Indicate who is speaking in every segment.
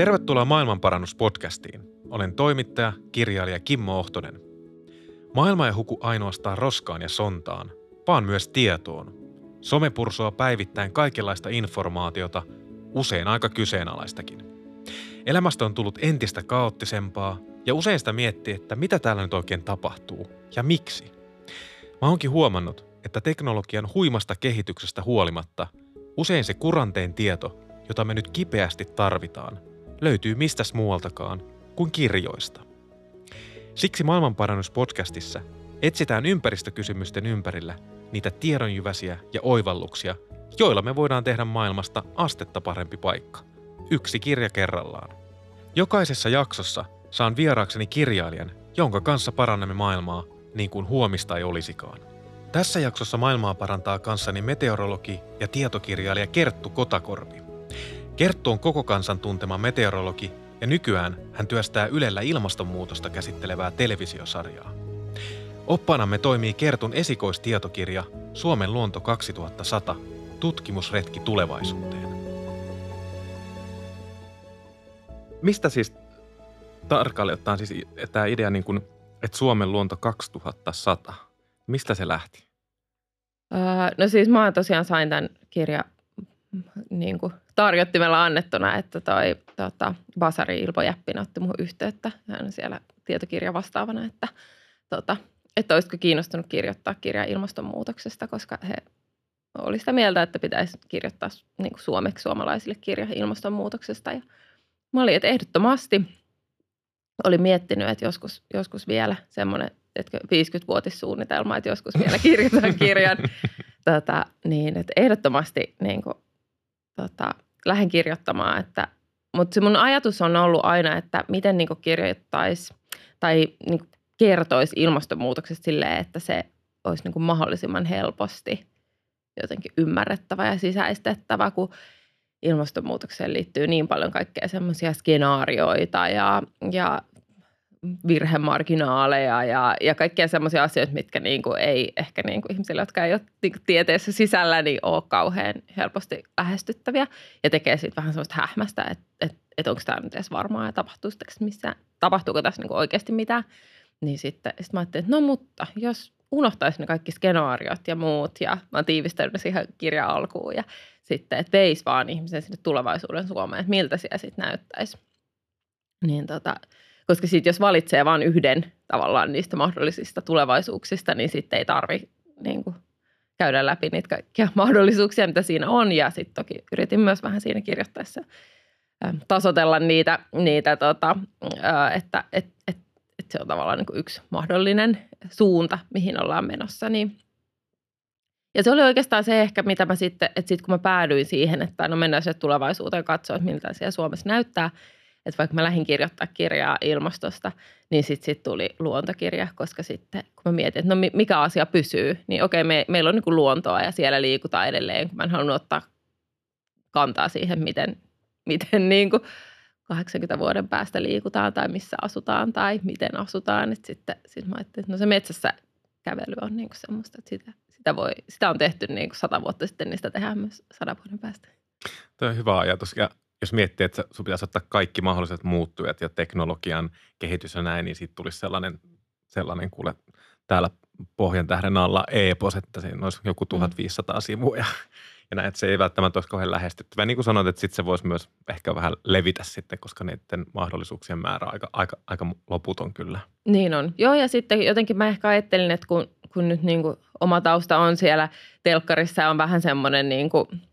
Speaker 1: Tervetuloa Maailmanparannuspodcastiin. Olen toimittaja, kirjailija Kimmo Ohtonen. Maailma ei huku ainoastaan roskaan ja sontaan, vaan myös tietoon. Some pursua päivittäin kaikenlaista informaatiota, usein aika kyseenalaistakin. Elämästä on tullut entistä kaoottisempaa ja usein sitä miettii, että mitä täällä nyt oikein tapahtuu ja miksi. Mä oonkin huomannut, että teknologian huimasta kehityksestä huolimatta usein se kuranteen tieto, jota me nyt kipeästi tarvitaan, löytyy mistäs muualtakaan kuin kirjoista. Siksi Maailmanparannuspodcastissa etsitään ympäristökysymysten ympärillä niitä tiedonjyväsiä ja oivalluksia, joilla me voidaan tehdä maailmasta astetta parempi paikka. Yksi kirja kerrallaan. Jokaisessa jaksossa saan vieraakseni kirjailijan, jonka kanssa parannamme maailmaa niin kuin huomista ei olisikaan. Tässä jaksossa maailmaa parantaa kanssani meteorologi ja tietokirjailija Kerttu Kotakorpi. Kerttu on koko kansan tuntema meteorologi ja nykyään hän työstää Ylellä ilmastonmuutosta käsittelevää televisiosarjaa. Oppaanamme toimii Kertun esikoistietokirja Suomen luonto 2100, tutkimusretki tulevaisuuteen. Mistä siis tarkalleen ottaen siis tämä idea, niin kuin, että Suomen luonto 2100, mistä se lähti?
Speaker 2: Öö, no siis mä tosiaan sain tämän kirjan niin kuin tarjottimella annettuna, että toi tota, Basari Ilpo Jäppinen otti muuhun yhteyttä. Hän on siellä tietokirja vastaavana, että, tota, että olisiko kiinnostunut kirjoittaa kirjaa ilmastonmuutoksesta, koska he oli sitä mieltä, että pitäisi kirjoittaa niin kuin suomeksi suomalaisille kirja ilmastonmuutoksesta. Ja mä olin, että ehdottomasti olin miettinyt, että joskus, joskus vielä semmoinen että 50-vuotissuunnitelma, että joskus vielä kirjoitan kirjan. tota, niin, että ehdottomasti niin kuin, tota, lähden kirjoittamaan, että mutta se mun ajatus on ollut aina, että miten niin kirjoittaisi tai niin kertoisi ilmastonmuutoksesta silleen, että se olisi niin mahdollisimman helposti jotenkin ymmärrettävä ja sisäistettävä, kun ilmastonmuutokseen liittyy niin paljon kaikkea semmoisia skenaarioita ja, ja virhemarginaaleja ja, ja kaikkia semmoisia asioita, mitkä niin kuin ei ehkä niin kuin ihmisille, jotka ei ole niin kuin tieteessä sisällä, niin ole kauhean helposti lähestyttäviä ja tekee sitten vähän semmoista hähmästä, että, että, että onko tämä nyt edes varmaa ja tapahtuuko tässä tapahtuuko tässä niin kuin oikeasti mitään. Niin sitten sit mä ajattelin, että no mutta jos unohtaisi ne kaikki skenaariot ja muut ja mä oon tiivistänyt ne siihen kirjan alkuun ja sitten, että veisi vaan ihmisen sinne tulevaisuuden Suomeen, että miltä siellä sitten näyttäisi. Niin tota, koska sitten jos valitsee vain yhden tavallaan niistä mahdollisista tulevaisuuksista, niin sitten ei tarvi niin kuin, käydä läpi niitä kaikkia mahdollisuuksia, mitä siinä on. Ja sitten toki yritin myös vähän siinä kirjoittaessa tasotella niitä, niitä tota, että et, et, et se on tavallaan niin kuin yksi mahdollinen suunta, mihin ollaan menossa. Niin. Ja se oli oikeastaan se ehkä, mitä mä sitten, että sitten kun mä päädyin siihen, että no mennään se tulevaisuuteen katsoa, että miltä siellä Suomessa näyttää – että vaikka mä lähdin kirjoittaa kirjaa ilmastosta, niin sitten sit tuli luontokirja, koska sitten kun mä mietin, että no mikä asia pysyy, niin okei, me, meillä on niin luontoa ja siellä liikutaan edelleen, kun mä en halunnut ottaa kantaa siihen, miten, miten niin kuin 80 vuoden päästä liikutaan tai missä asutaan tai miten asutaan. Että sitten sit mä ajattelin, että no se metsässä kävely on niin semmoista, että sitä, sitä, voi, sitä on tehty niin sata vuotta sitten, niin sitä tehdään myös sadan vuoden päästä.
Speaker 1: Tämä on hyvä ajatus ja jos miettii, että sun pitäisi ottaa kaikki mahdolliset muuttujat ja teknologian kehitys ja näin, niin siitä tulisi sellainen, sellainen kuule täällä pohjan tähden alla e-pos, että siinä olisi joku 1500 mm. sivua ja, ja näin, että se ei välttämättä olisi kauhean lähestyttävä. Niin kuin sanoit, että sitten se voisi myös ehkä vähän levitä sitten, koska niiden mahdollisuuksien määrä on aika, aika, aika loputon kyllä.
Speaker 2: Niin on. Joo, ja sitten jotenkin mä ehkä ajattelin, että kun, kun nyt niin kuin oma tausta on siellä telkkarissa on vähän semmoinen niin kuin –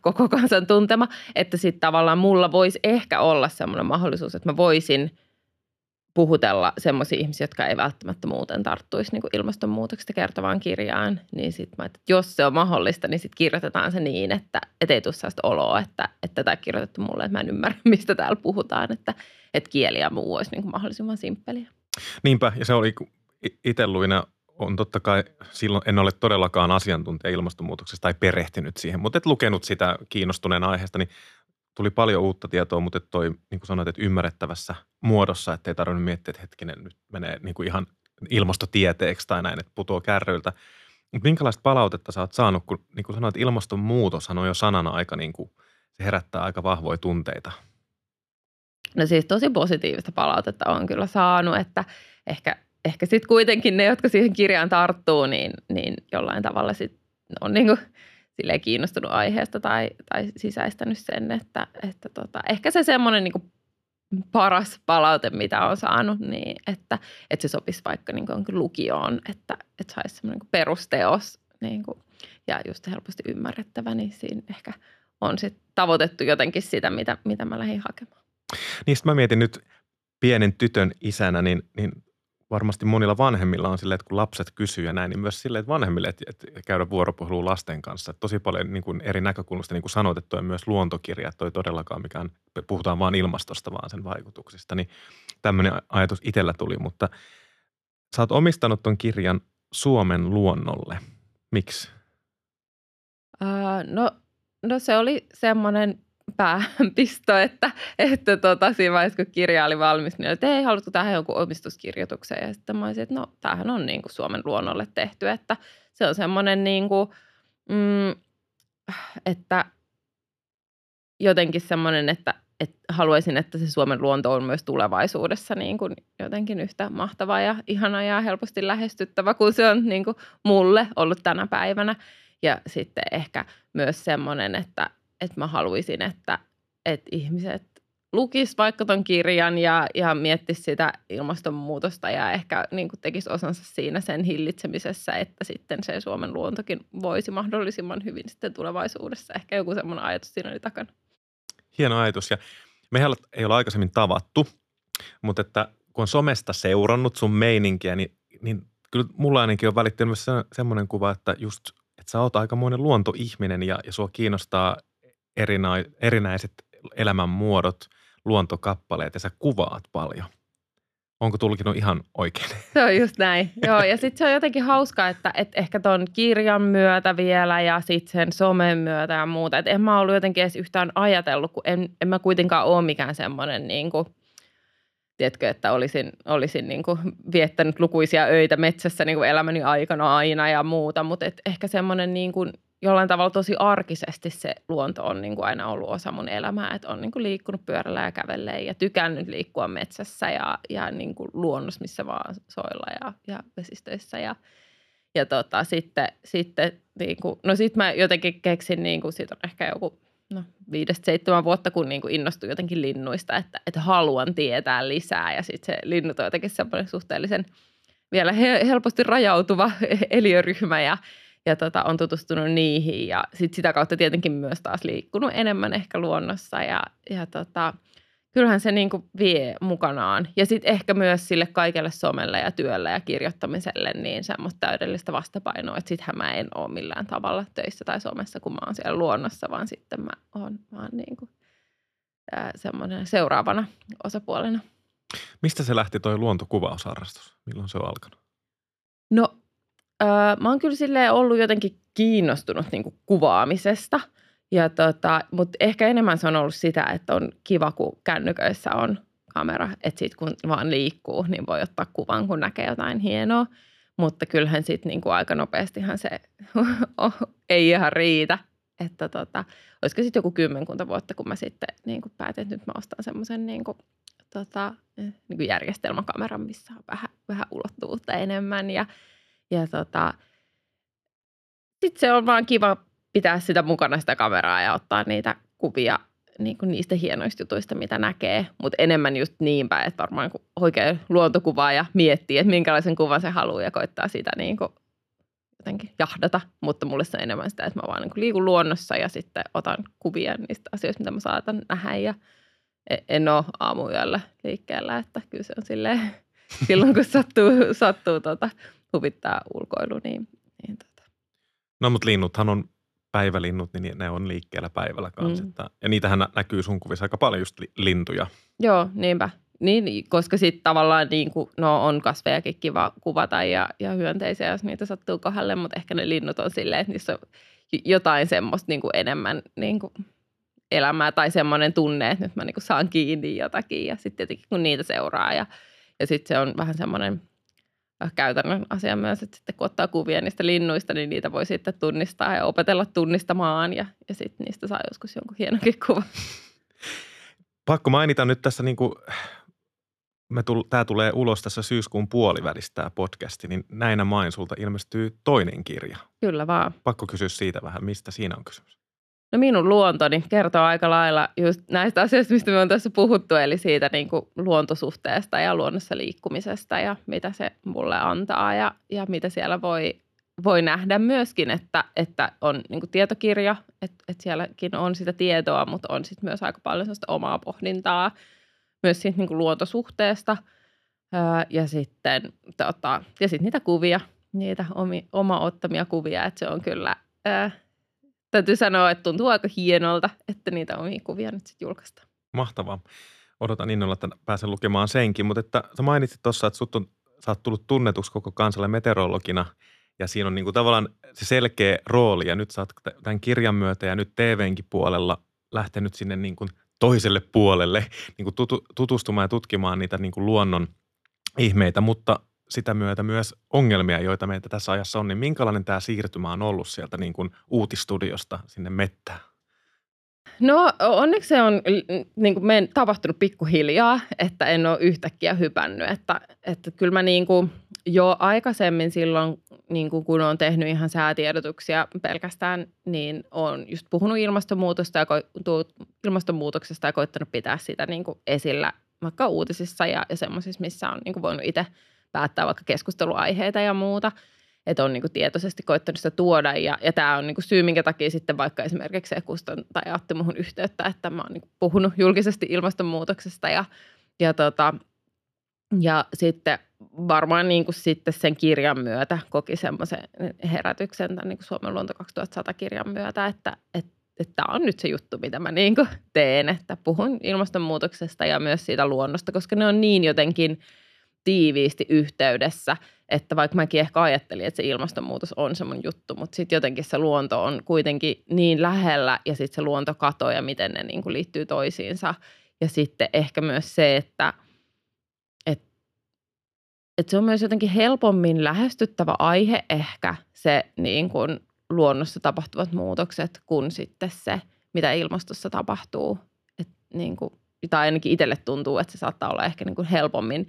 Speaker 2: koko kansan tuntema, että sitten tavallaan mulla voisi ehkä olla semmoinen mahdollisuus, että mä voisin puhutella semmoisia ihmisiä, jotka ei välttämättä muuten tarttuisi niin ilmastonmuutoksesta kertovaan kirjaan, niin sitten mä että jos se on mahdollista, niin sitten kirjoitetaan se niin, että et ei tule sellaista oloa, että, että tätä kirjoitettu mulle, että mä en ymmärrä, mistä täällä puhutaan, että, että kieli ja muu olisi niin mahdollisimman simppeliä.
Speaker 1: Niinpä, ja se oli itse on totta kai, silloin en ole todellakaan asiantuntija ilmastonmuutoksesta tai perehtynyt siihen, mutta et lukenut sitä kiinnostuneen aiheesta, niin tuli paljon uutta tietoa, mutta toi, niin kuin sanoit, että ymmärrettävässä muodossa, ettei tarvinnut miettiä, että hetkinen, nyt menee niin kuin ihan ilmastotieteeksi tai näin, että putoaa kärryiltä. Mutta minkälaista palautetta sä oot saanut, kun niin kuin sanoit, ilmastonmuutoshan on jo sanana aika niin kuin, se herättää aika vahvoja tunteita.
Speaker 2: No siis tosi positiivista palautetta on kyllä saanut, että ehkä, ehkä sitten kuitenkin ne, jotka siihen kirjaan tarttuu, niin, niin jollain tavalla sit on niin kuin kiinnostunut aiheesta tai, tai sisäistänyt sen, että, että tota, ehkä se semmoinen niin paras palaute, mitä on saanut, niin että, että se sopisi vaikka niin kuin lukioon, että, että saisi semmoinen niin perusteos niin kuin, ja just helposti ymmärrettävä, niin siinä ehkä on sitten tavoitettu jotenkin sitä, mitä, mitä mä lähdin hakemaan.
Speaker 1: Niistä mä mietin nyt pienen tytön isänä, niin, niin varmasti monilla vanhemmilla on silleen, että kun lapset kysyy ja näin, niin myös silleen, että vanhemmille, että, että käydä vuoropuhelua lasten kanssa. Että tosi paljon niin kuin eri näkökulmista, niin kuin sanoit, että myös luontokirja, toi todellakaan mikään, puhutaan vain ilmastosta, vaan sen vaikutuksista. Niin tämmöinen ajatus itsellä tuli, mutta sä oot omistanut ton kirjan Suomen luonnolle. Miksi?
Speaker 2: Uh, no, no se oli semmoinen pääpisto, että, että tota, siinä vaiheessa, kun kirja oli valmis, niin että ei, haluatko tähän jonkun omistuskirjoituksen? Ja sitten mä olisin, että no, tämähän on niin kuin Suomen luonnolle tehty, että se on semmoinen niin kuin, mm, että jotenkin semmoinen, että, että haluaisin, että se Suomen luonto on myös tulevaisuudessa niin kuin jotenkin yhtä mahtava ja ihana ja helposti lähestyttävä kuin se on niin kuin mulle ollut tänä päivänä. Ja sitten ehkä myös semmoinen, että, että mä haluaisin, että, että ihmiset lukis vaikka ton kirjan ja, ja miettisi sitä ilmastonmuutosta ja ehkä niin tekisi osansa siinä sen hillitsemisessä, että sitten se Suomen luontokin voisi mahdollisimman hyvin sitten tulevaisuudessa. Ehkä joku semmoinen ajatus siinä oli takana.
Speaker 1: Hieno ajatus ja mehän ei ole aikaisemmin tavattu, mutta että kun on somesta seurannut sun meininkiä, niin, niin kyllä mulla ainakin on välittynyt myös semmoinen kuva, että just, että sä oot aikamoinen luontoihminen ja, ja sua kiinnostaa erinä, erinäiset elämän muodot, luontokappaleet ja sä kuvaat paljon. Onko tulkinut ihan oikein?
Speaker 2: Se on just näin. Joo, ja sitten se on jotenkin hauskaa, että, että ehkä ton kirjan myötä vielä ja sitten sen somen myötä ja muuta. Että en mä ollut jotenkin edes yhtään ajatellut, kun en, en mä kuitenkaan ole mikään semmoinen niin kuin, tiedätkö, että olisin, olisin niin kuin viettänyt lukuisia öitä metsässä niin kuin elämäni aikana aina ja muuta, mutta et ehkä semmoinen niin kuin jollain tavalla tosi arkisesti se luonto on niin kuin aina ollut osa mun elämää, että on niin kuin liikkunut pyörällä ja kävelleen ja tykännyt liikkua metsässä ja, ja niin kuin luonnossa, missä vaan soilla ja, ja vesistöissä ja, ja tota, sitten, sitten niin kuin, no sitten mä jotenkin keksin, niin kuin, siitä on ehkä joku no, viidestä seitsemän vuotta, kun niin kuin innostuin jotenkin linnuista, että, että haluan tietää lisää ja sitten se linnut on jotenkin semmoinen suhteellisen vielä helposti rajautuva eliöryhmä ja ja tota, on tutustunut niihin ja sit sitä kautta tietenkin myös taas liikkunut enemmän ehkä luonnossa ja, ja tota, kyllähän se niin vie mukanaan. Ja sitten ehkä myös sille kaikelle somelle ja työlle ja kirjoittamiselle niin semmoista täydellistä vastapainoa, että sittenhän mä en ole millään tavalla töissä tai somessa, kun mä oon siellä luonnossa, vaan sitten mä oon vaan niin kuin, semmoinen seuraavana osapuolena.
Speaker 1: Mistä se lähti toi luontokuvausharrastus? Milloin se on alkanut?
Speaker 2: No Öö, mä oon kyllä ollut jotenkin kiinnostunut niin kuvaamisesta, ja tota, mutta ehkä enemmän se on ollut sitä, että on kiva, kun kännyköissä on kamera, että sitten kun vaan liikkuu, niin voi ottaa kuvan, kun näkee jotain hienoa. Mutta kyllähän sitten niin aika nopeastihan se ei ihan riitä. Että tota, olisiko sitten joku kymmenkunta vuotta, kun mä sitten niin kuin päätin, että nyt mä ostan semmoisen niin kuin, tota, niin kuin järjestelmäkameran, missä on vähän, vähän ulottuvuutta enemmän. Ja ja tota, sitten se on vaan kiva pitää sitä mukana sitä kameraa ja ottaa niitä kuvia niin kuin niistä hienoista jutuista, mitä näkee. Mutta enemmän just niin päin, että varmaan oikein luontokuvaa ja miettii, että minkälaisen kuvan se haluaa ja koittaa sitä niin kuin jotenkin jahdata. Mutta mulle se on enemmän sitä, että mä vaan niin kuin liikun luonnossa ja sitten otan kuvia niistä asioista, mitä mä saatan nähdä. Ja e-, en ole aamuyöllä liikkeellä, että kyllä se on silleen, silloin kun sattuu, sattuu tota, huvittaa ulkoilu, niin, niin tota.
Speaker 1: No mutta linnuthan on päivälinnut, niin ne on liikkeellä päivällä kanssa. Mm. Että, ja niitähän näkyy sun kuvissa aika paljon just lintuja.
Speaker 2: Joo, niinpä. Niin, koska sitten tavallaan niin kuin, no, on kasvejakin kiva kuvata ja, ja hyönteisiä, jos niitä sattuu kohdalle, mutta ehkä ne linnut on silleen, että niissä on jotain semmoista niin kuin enemmän niin kuin elämää tai semmoinen tunne, että nyt mä niin kuin saan kiinni jotakin ja sitten tietenkin kun niitä seuraa ja, ja sitten se on vähän semmoinen – käytännön asia myös, että sitten kun ottaa kuvia niistä linnuista, niin niitä voi sitten tunnistaa ja opetella tunnistamaan ja, ja sitten niistä saa joskus jonkun hienonkin kuvan.
Speaker 1: Pakko mainita nyt tässä niin kuin, me tull, tämä tulee ulos tässä syyskuun puolivälistä tämä podcasti, niin näinä main sulta ilmestyy toinen kirja.
Speaker 2: Kyllä vaan.
Speaker 1: Pakko kysyä siitä vähän, mistä siinä on kysymys?
Speaker 2: No minun luontoni kertoo aika lailla just näistä asioista, mistä me on tässä puhuttu, eli siitä niin kuin luontosuhteesta ja luonnossa liikkumisesta ja mitä se mulle antaa ja, ja mitä siellä voi, voi nähdä myöskin, että, että on niin kuin tietokirja, että, että sielläkin on sitä tietoa, mutta on sitten myös aika paljon sellaista omaa pohdintaa myös siitä niin kuin luontosuhteesta ja sitten tota, ja sitten niitä kuvia, niitä omi, oma ottamia kuvia, että se on kyllä ää, täytyy sanoa, että tuntuu aika hienolta, että niitä omia kuvia nyt sitten julkaistaan.
Speaker 1: Mahtavaa. Odotan innolla, että pääsen lukemaan senkin, mutta että sä mainitsit tuossa, että sut on, sä oot tullut tunnetuksi koko kansalle meteorologina ja siinä on niin kuin tavallaan se selkeä rooli ja nyt sä oot tämän kirjan myötä ja nyt TVnkin puolella lähtenyt sinne niin kuin toiselle puolelle niin kuin tutu, tutustumaan ja tutkimaan niitä niin kuin luonnon ihmeitä, mutta sitä myötä myös ongelmia, joita meitä tässä ajassa on, niin minkälainen tämä siirtymä on ollut sieltä niin kuin uutistudiosta sinne mettään?
Speaker 2: No onneksi se on niin kuin meidän tapahtunut pikkuhiljaa, että en ole yhtäkkiä hypännyt. Että, että kyllä mä niin kuin jo aikaisemmin silloin, niin kuin kun olen tehnyt ihan säätiedotuksia pelkästään, niin olen just puhunut ilmastonmuutosta ja ko- ilmastonmuutoksesta ja koittanut pitää sitä niin kuin esillä vaikka uutisissa ja, ja semmoisissa, missä on niin kuin voinut itse – päättää vaikka keskusteluaiheita ja muuta. Että on niin kuin tietoisesti koittanut sitä tuoda ja, ja tämä on niin kuin syy, minkä takia sitten vaikka esimerkiksi se Kuston tai Atti muhun yhteyttä, että mä oon niin kuin puhunut julkisesti ilmastonmuutoksesta ja, ja, tota, ja sitten varmaan niin kuin sitten sen kirjan myötä koki semmoisen herätyksen tämän niin kuin Suomen luonto 2100 kirjan myötä, että, tämä on nyt se juttu, mitä mä niin teen, että puhun ilmastonmuutoksesta ja myös siitä luonnosta, koska ne on niin jotenkin – tiiviisti yhteydessä, että vaikka mäkin ehkä ajattelin, että se ilmastonmuutos on se mun juttu, mutta sitten jotenkin se luonto on kuitenkin niin lähellä ja sitten se luontokato ja miten ne niin kuin liittyy toisiinsa. Ja sitten ehkä myös se, että, että, että se on myös jotenkin helpommin lähestyttävä aihe ehkä se niin kuin luonnossa tapahtuvat muutokset kuin sitten se, mitä ilmastossa tapahtuu. Et niin kuin, tai ainakin itselle tuntuu, että se saattaa olla ehkä niin kuin helpommin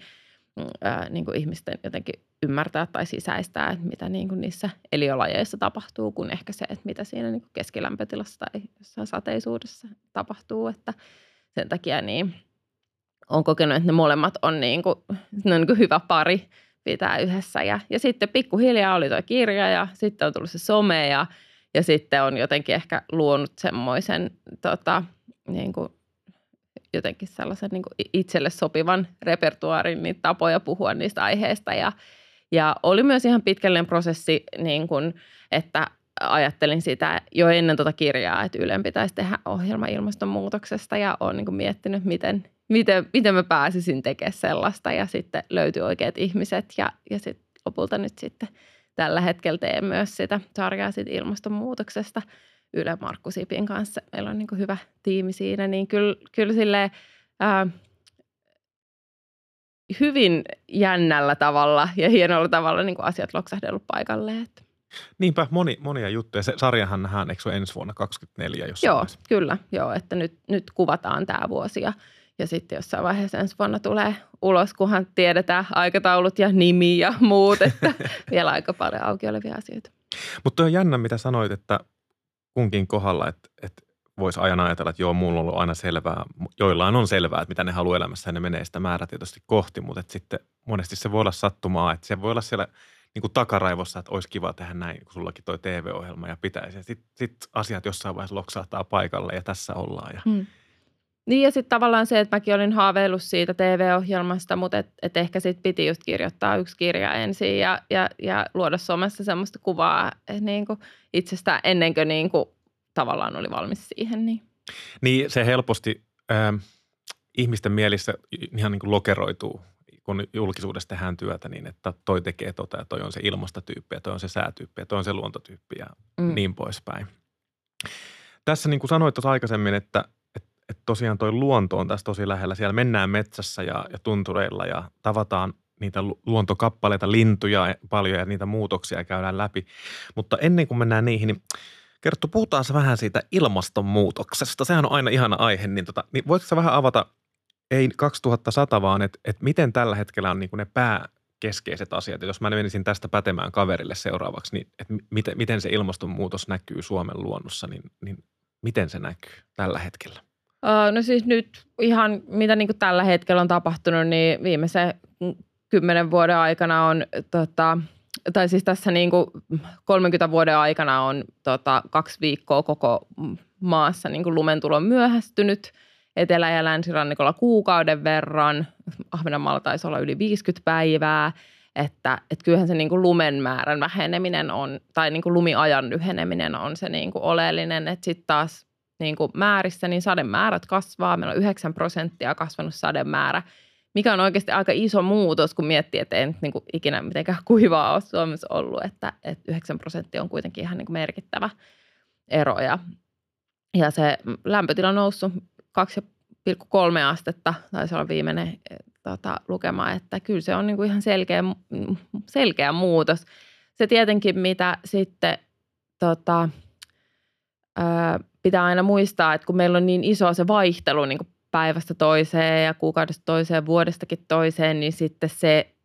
Speaker 2: ää, niin kuin ihmisten jotenkin ymmärtää tai sisäistää, että mitä niin kuin niissä eliölajeissa tapahtuu, kuin ehkä se, että mitä siinä niin kuin keskilämpötilassa tai jossain sateisuudessa tapahtuu. Että sen takia niin on kokenut, että ne molemmat on, niin kuin, ne on niin kuin hyvä pari pitää yhdessä. Ja, ja sitten pikkuhiljaa oli tuo kirja ja sitten on tullut se some ja, ja sitten on jotenkin ehkä luonut semmoisen tota, niin kuin jotenkin sellaisen niin itselle sopivan repertuaarin, niin tapoja puhua niistä aiheista. Ja, ja oli myös ihan pitkällinen prosessi, niin kuin, että ajattelin sitä jo ennen tuota kirjaa, että Ylen pitäisi tehdä ohjelma ilmastonmuutoksesta ja olen niin miettinyt, miten, miten, miten mä pääsisin tekemään sellaista ja sitten löytyi oikeat ihmiset ja, ja sitten lopulta nyt sitten tällä hetkellä teen myös sitä sarjaa siitä ilmastonmuutoksesta – Yle Markku Sipin kanssa. Meillä on niin hyvä tiimi siinä, niin kyllä, kyllä silleen, ää, hyvin jännällä tavalla ja hienolla tavalla niin asiat loksahdellut paikalle. Että.
Speaker 1: Niinpä, moni, monia juttuja. Se sarjahan nähdään, eikö se ensi vuonna 2024
Speaker 2: jossain Joo, vaiheessa? kyllä. Joo, että nyt, nyt kuvataan tämä vuosi ja, ja sitten jossain vaiheessa ensi vuonna tulee ulos, kunhan tiedetään aikataulut ja nimi ja muut, että vielä aika paljon auki olevia asioita.
Speaker 1: Mutta on jännä, mitä sanoit, että kunkin kohdalla, että, että voisi aina ajatella, että joo, mulla on ollut aina selvää. Joillain on selvää, että mitä ne haluaa elämässä ja ne menee sitä määrätietoisesti kohti, mutta että sitten monesti se voi olla sattumaa, että se voi olla siellä niin kuin takaraivossa, että olisi kiva tehdä näin, kun sullakin toi TV-ohjelma ja pitäisi. Sitten sit asiat jossain vaiheessa loksahtaa paikalle ja tässä ollaan. Ja... Hmm.
Speaker 2: Niin ja sitten tavallaan se, että mäkin olin haaveillut siitä TV-ohjelmasta, mutta et, et ehkä sitten piti just kirjoittaa yksi kirja ensin ja, ja, ja luoda somessa semmoista kuvaa eh, niin kuin itsestä ennen kuin, niin kuin tavallaan oli valmis siihen. Niin,
Speaker 1: niin se helposti äh, ihmisten mielissä ihan niin kuin lokeroituu, kun julkisuudessa tehdään työtä niin, että toi tekee tota ja toi on se ilmastotyyppi ja toi on se säätyyppi ja toi on se luontotyyppi ja mm. niin poispäin. Tässä niin kuin sanoit tuossa aikaisemmin, että – että tosiaan toi luonto on tässä tosi lähellä. Siellä mennään metsässä ja, ja tuntureilla ja tavataan niitä luontokappaleita, lintuja paljon ja niitä muutoksia käydään läpi. Mutta ennen kuin mennään niihin, niin Kerttu, puhutaan vähän siitä ilmastonmuutoksesta. Sehän on aina ihana aihe, niin, tota, niin voitko vähän avata, ei 2100 vaan, että et miten tällä hetkellä on niin ne pääkeskeiset asiat. jos mä menisin tästä pätemään kaverille seuraavaksi, niin että miten, miten se ilmastonmuutos näkyy Suomen luonnossa, niin, niin miten se näkyy tällä hetkellä?
Speaker 2: No siis nyt ihan mitä niin kuin tällä hetkellä on tapahtunut, niin viimeisen kymmenen vuoden aikana on, tota, tai siis tässä niin kuin 30 vuoden aikana on tota, kaksi viikkoa koko maassa niin kuin lumentulo myöhästynyt. Etelä- ja länsirannikolla kuukauden verran. Ahvenanmaalla taisi olla yli 50 päivää. Että, että kyllähän se niin kuin lumen määrän väheneminen on, tai niin kuin lumiajan lyheneminen on se niin kuin oleellinen. Että sitten taas niin kuin määrissä, niin sademäärät kasvaa. Meillä on 9 prosenttia kasvanut sademäärä, mikä on oikeasti aika iso muutos, kun miettii, että ei nyt niin kuin ikinä mitenkään kuivaa ole Suomessa ollut, että, että 9 prosenttia on kuitenkin ihan niin kuin merkittävä ero. Ja, ja se lämpötila on noussut 2,3 astetta, taisi olla viimeinen tota, lukema, että kyllä se on niin kuin ihan selkeä, selkeä muutos. Se tietenkin, mitä sitten tota, pitää aina muistaa, että kun meillä on niin iso se vaihtelu niin kuin päivästä toiseen ja kuukaudesta toiseen, vuodestakin toiseen, niin sitten se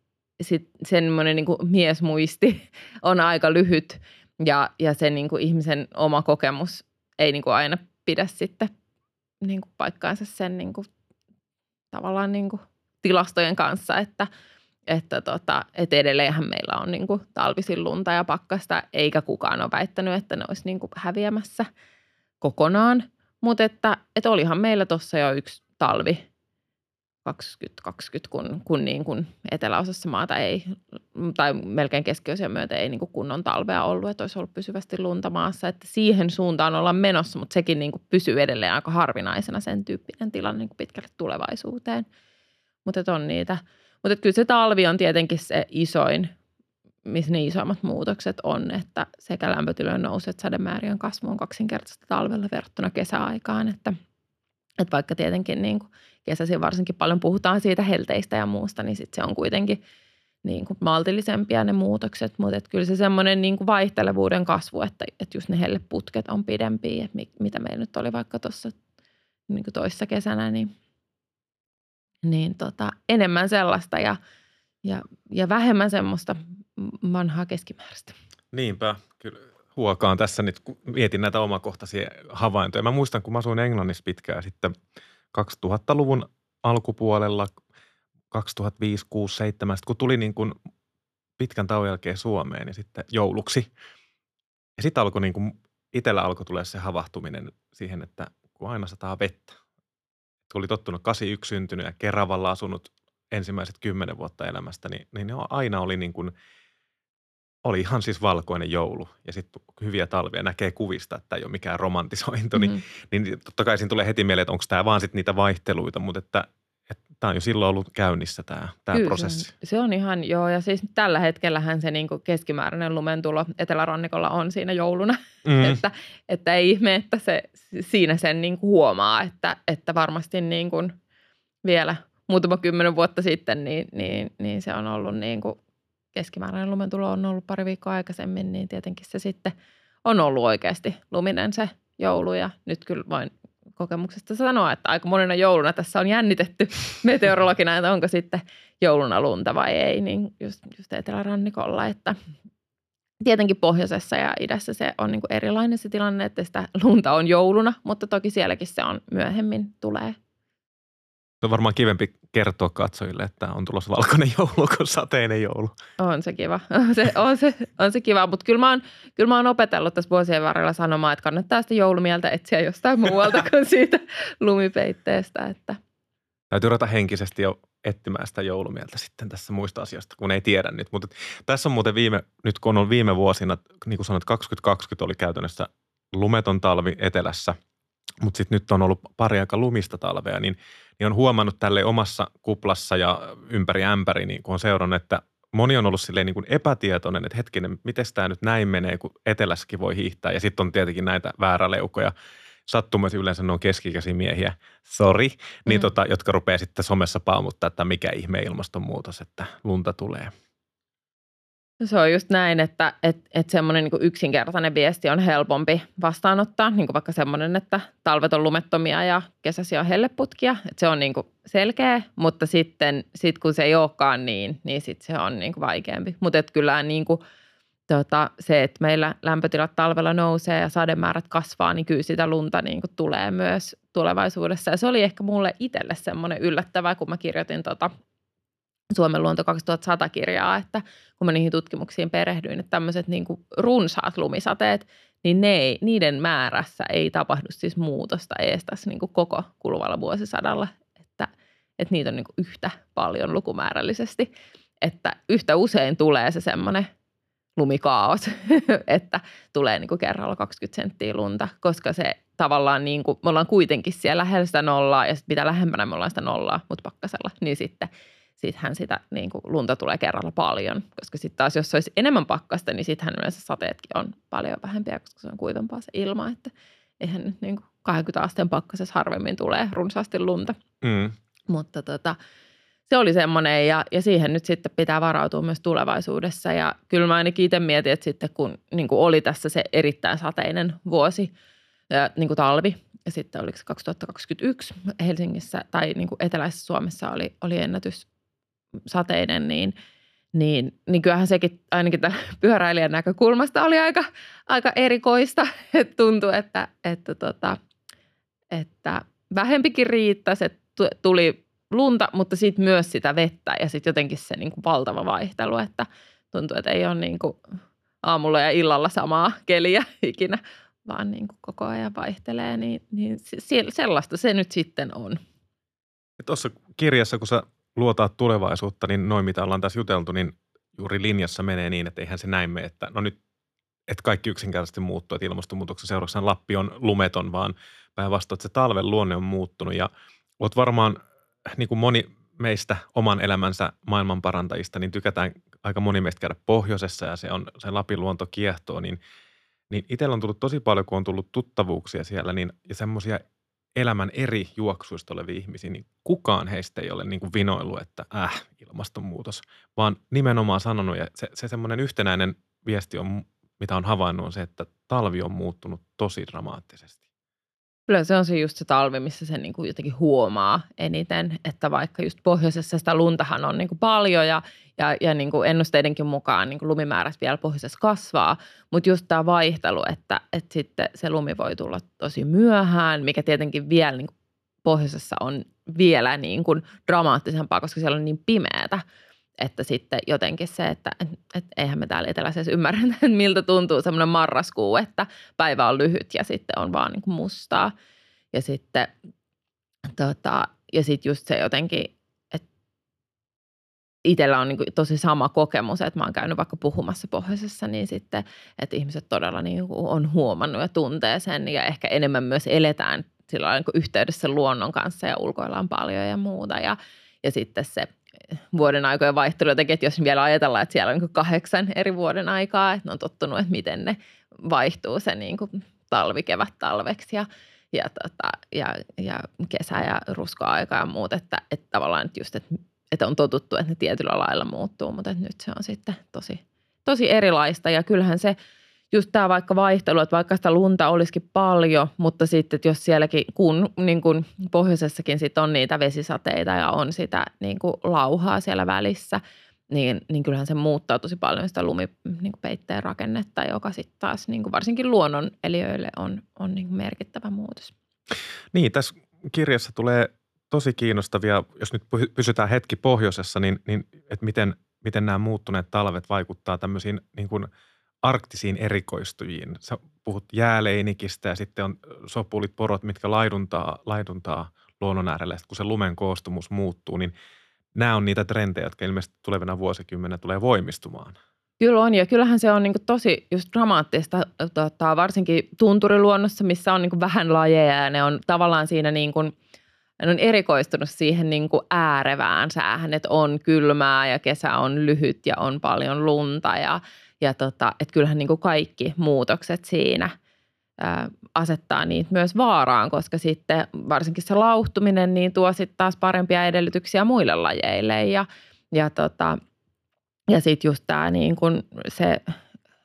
Speaker 2: sit semmoinen niin miesmuisti on aika lyhyt ja, ja se niin kuin ihmisen oma kokemus ei niin kuin aina pidä sitten niin kuin paikkaansa sen niin kuin, tavallaan niin kuin tilastojen kanssa, että, että, tota, että edelleenhän meillä on niin kuin talvisin lunta ja pakkasta, eikä kukaan ole väittänyt, että ne olisi niin kuin häviämässä – kokonaan, mutta että, että olihan meillä tuossa jo yksi talvi. 2020, kun, kun, niin kun eteläosassa maata ei, tai melkein keskiosia myötä ei niin kuin kunnon talvea ollut, että olisi ollut pysyvästi lunta maassa, että siihen suuntaan ollaan menossa, mutta sekin niin kuin pysyy edelleen aika harvinaisena sen tyyppinen tilanne niin kuin pitkälle tulevaisuuteen. Mutta on niitä, mutta kyllä se talvi on tietenkin se isoin missä ne isoimmat muutokset on, että sekä lämpötilojen nousu että sademäärien kasvu on kaksinkertaista talvella verrattuna kesäaikaan, että, että vaikka tietenkin niin kuin kesäisin varsinkin paljon puhutaan siitä helteistä ja muusta, niin sitten se on kuitenkin niin kuin maltillisempia ne muutokset, mutta että kyllä se semmoinen niin kuin vaihtelevuuden kasvu, että, että just ne helleputket on pidempiä, että mitä meillä nyt oli vaikka tuossa niin toissa kesänä, niin, niin tota, enemmän sellaista ja, ja, ja vähemmän semmoista vanhaa keskimääräistä.
Speaker 1: Niinpä, kyllä huokaan tässä nyt, kun mietin näitä omakohtaisia havaintoja. Mä muistan, kun mä asuin Englannissa pitkään sitten 2000-luvun alkupuolella, 2005, 6, 7, kun tuli niin kuin pitkän tauon jälkeen Suomeen ja sitten jouluksi. Ja sitten alkoi niin kuin, itsellä alkoi tulla se havahtuminen siihen, että kun aina sataa vettä. Kun oli tottunut 81 syntynyt ja Keravalla asunut ensimmäiset kymmenen vuotta elämästä, niin, niin aina oli niin kuin – oli ihan siis valkoinen joulu ja sitten hyviä talvia näkee kuvista, että ei ole mikään romantisointi, niin, mm-hmm. niin totta kai siinä tulee heti mieleen, että onko tämä vaan sitten niitä vaihteluita, mutta että, tämä on jo silloin ollut käynnissä tämä, tämä Kyllä, prosessi.
Speaker 2: Se on ihan joo ja siis tällä hetkellähän se niin keskimääräinen lumentulo Etelärannikolla on siinä jouluna, mm-hmm. että, että ei ihme, että se siinä sen niin huomaa, että, että varmasti niin kuin vielä muutama kymmenen vuotta sitten, niin, niin, niin se on ollut niin kuin keskimääräinen lumentulo on ollut pari viikkoa aikaisemmin, niin tietenkin se sitten on ollut oikeasti luminen se joulu. Ja nyt kyllä voin kokemuksesta sanoa, että aika monena jouluna tässä on jännitetty meteorologina, että onko sitten jouluna lunta vai ei, niin just, just etelärannikolla, että tietenkin pohjoisessa ja idässä se on niin erilainen se tilanne, että sitä lunta on jouluna, mutta toki sielläkin se on myöhemmin tulee
Speaker 1: on varmaan kivempi kertoa katsojille, että on tulossa valkoinen joulu kuin sateinen joulu.
Speaker 2: On se kiva. On se, on se, on se kiva, mutta kyllä mä, oon, kyllä mä oon opetellut tässä vuosien varrella sanomaan, että kannattaa sitä joulumieltä etsiä jostain muualta kuin siitä lumipeitteestä. Että.
Speaker 1: Täytyy ruveta henkisesti jo etsimään sitä joulumieltä sitten tässä muista asioista, kun ei tiedä nyt. Mutta tässä on muuten viime, nyt kun on viime vuosina, niin kuin sanoit, 2020 oli käytännössä lumeton talvi etelässä, mutta sitten nyt on ollut pari aika lumista talvea, niin – niin on huomannut tälle omassa kuplassa ja ympäri ämpäri, niin kun on seurannut, että moni on ollut silleen niin kuin epätietoinen, että hetkinen, miten tämä nyt näin menee, kun etelässäkin voi hiihtää. Ja sitten on tietenkin näitä vääräleukoja, sattumasi yleensä ne on keskikäisiä miehiä, sorry, niin mm. tota, jotka rupeaa sitten somessa paamuttaa, että mikä ihme ilmastonmuutos, että lunta tulee.
Speaker 2: Se on just näin, että et, et semmoinen niin yksinkertainen viesti on helpompi vastaanottaa, niin kuin vaikka semmoinen, että talvet on lumettomia ja kesäsi on helleputkia. Että se on niin kuin selkeä, mutta sitten sit kun se ei olekaan niin, niin sitten se on niin kuin vaikeampi. Mutta kyllä niin kuin, tota, se, että meillä lämpötilat talvella nousee ja sademäärät kasvaa, niin kyllä sitä lunta niin kuin tulee myös tulevaisuudessa. Ja se oli ehkä mulle itselle semmoinen yllättävä, kun mä kirjoitin tota Suomen luonto 2100-kirjaa, että kun mä niihin tutkimuksiin perehdyin, että tämmöiset niin runsaat lumisateet, niin ne ei, niiden määrässä ei tapahdu siis muutosta ees tässä niin koko kuluvalla vuosisadalla, että, että niitä on niin yhtä paljon lukumäärällisesti, että yhtä usein tulee se semmoinen lumikaos, että tulee niin kerralla 20 senttiä lunta, koska se tavallaan niin kuin, me ollaan kuitenkin siellä lähellä sitä nollaa ja sitten mitä lähempänä me ollaan sitä nollaa, mutta pakkasella, niin sitten – sittenhän sitä niin kuin lunta tulee kerralla paljon. Koska sitten taas, jos olisi enemmän pakkasta, niin sittenhän yleensä sateetkin on paljon vähempiä, koska se on kuivempaa se ilma, että eihän nyt niin kuin 20 asteen pakkasessa harvemmin tulee runsaasti lunta. Mm. Mutta tota, se oli semmoinen ja, ja siihen nyt sitten pitää varautua myös tulevaisuudessa. Ja kyllä mä ainakin itse mietin, että sitten kun niin kuin oli tässä se erittäin sateinen vuosi, ja, niin kuin talvi, ja sitten oliko se 2021 Helsingissä tai niin kuin eteläisessä Suomessa oli, oli ennätys sateinen, niin, niin, niin kyllähän sekin ainakin tämän pyöräilijän näkökulmasta oli aika, aika erikoista. että tuntui, että, että, tota, että vähempikin riittäisi, että tuli lunta, mutta sitten myös sitä vettä ja sitten jotenkin se niin kuin valtava vaihtelu, että tuntuu, että ei ole niin kuin aamulla ja illalla samaa keliä ikinä, vaan niin kuin koko ajan vaihtelee, niin, niin sellaista se nyt sitten on.
Speaker 1: Tuossa kirjassa, kun sä luotaa tulevaisuutta, niin noin mitä ollaan tässä juteltu, niin juuri linjassa menee niin, että eihän se näin mene, että no nyt että kaikki yksinkertaisesti muuttuu, että ilmastonmuutoksen seurauksena Lappi on lumeton, vaan päinvastoin, että se talven luonne on muuttunut. Ja olet varmaan, niin kuin moni meistä oman elämänsä maailmanparantajista, niin tykätään aika moni meistä käydä pohjoisessa ja se on se Lapin luonto kiehtoo, niin, niin itsellä on tullut tosi paljon, kun on tullut tuttavuuksia siellä, niin ja semmoisia elämän eri juoksuista olevia ihmisiä, niin kukaan heistä ei ole niin kuin vinoillut, että äh, ilmastonmuutos, vaan nimenomaan sanonut, ja se, se semmoinen yhtenäinen viesti on, mitä on havainnut, on se, että talvi on muuttunut tosi dramaattisesti.
Speaker 2: Kyllä se on se just se talvi, missä se niin kuin jotenkin huomaa eniten, että vaikka just pohjoisessa sitä luntahan on niin kuin paljon ja, ja, ja niin kuin ennusteidenkin mukaan niin kuin lumimäärät vielä pohjoisessa kasvaa, mutta just tämä vaihtelu, että, että sitten se lumi voi tulla tosi myöhään, mikä tietenkin vielä niin kuin pohjoisessa on vielä niin kuin dramaattisempaa, koska siellä on niin pimeätä, että sitten jotenkin se, että et, eihän me täällä eteläisessä ymmärrä, että miltä tuntuu semmoinen marraskuu, että päivä on lyhyt ja sitten on vaan niin kuin mustaa. Ja sitten tota, ja sitten just se jotenkin, että itsellä on niin kuin tosi sama kokemus, että mä oon käynyt vaikka puhumassa pohjoisessa, niin sitten, että ihmiset todella niin kuin on huomannut ja tuntee sen ja ehkä enemmän myös eletään sillä niin yhteydessä luonnon kanssa ja ulkoillaan paljon ja muuta. Ja, ja sitten se vuoden aikojen vaihtelu jotenkin, että jos vielä ajatellaan, että siellä on niin kahdeksan eri vuoden aikaa, että ne on tottunut, että miten ne vaihtuu se niin kuin talvi, kevät, talveksi ja, ja, tota, ja, ja kesä ja ruskoaika ja muut, että, että tavallaan että just, että, että on totuttu, että ne tietyllä lailla muuttuu, mutta nyt se on sitten tosi, tosi erilaista. Ja kyllähän se – just tämä vaikka vaihtelu, että vaikka sitä lunta olisikin paljon, mutta sitten että jos sielläkin, kun niin kuin pohjoisessakin sit on niitä vesisateita ja on sitä niin kuin lauhaa siellä välissä, niin, niin kyllähän se muuttaa tosi paljon sitä lumipeitteen niin rakennetta, joka sitten taas niin kuin varsinkin luonnon eliöille on, on niin kuin merkittävä muutos.
Speaker 1: Niin, tässä kirjassa tulee tosi kiinnostavia, jos nyt pysytään hetki pohjoisessa, niin, niin että miten, miten nämä muuttuneet talvet vaikuttaa tämmöisiin niin kuin – arktisiin erikoistujiin. Sä puhut jääleinikistä ja sitten on sopulit porot, mitkä laiduntaa, laiduntaa luonnon äärellä. Sitten kun se lumen koostumus muuttuu, niin nämä on niitä trendejä, jotka ilmeisesti tulevina vuosikymmeninä tulee voimistumaan.
Speaker 2: Kyllä on ja kyllähän se on niin tosi just dramaattista, tota, varsinkin tunturiluonnossa, missä on niin vähän lajeja ja ne on tavallaan siinä niin kuin, ne on erikoistunut siihen niin kuin äärevään säähän, että on kylmää ja kesä on lyhyt ja on paljon lunta ja ja tota, että kyllähän niin kuin kaikki muutokset siinä ää, asettaa niitä myös vaaraan, koska sitten varsinkin se lauhtuminen niin tuo sitten taas parempia edellytyksiä muille lajeille. Ja, ja tota, ja sitten just tämä niin kun se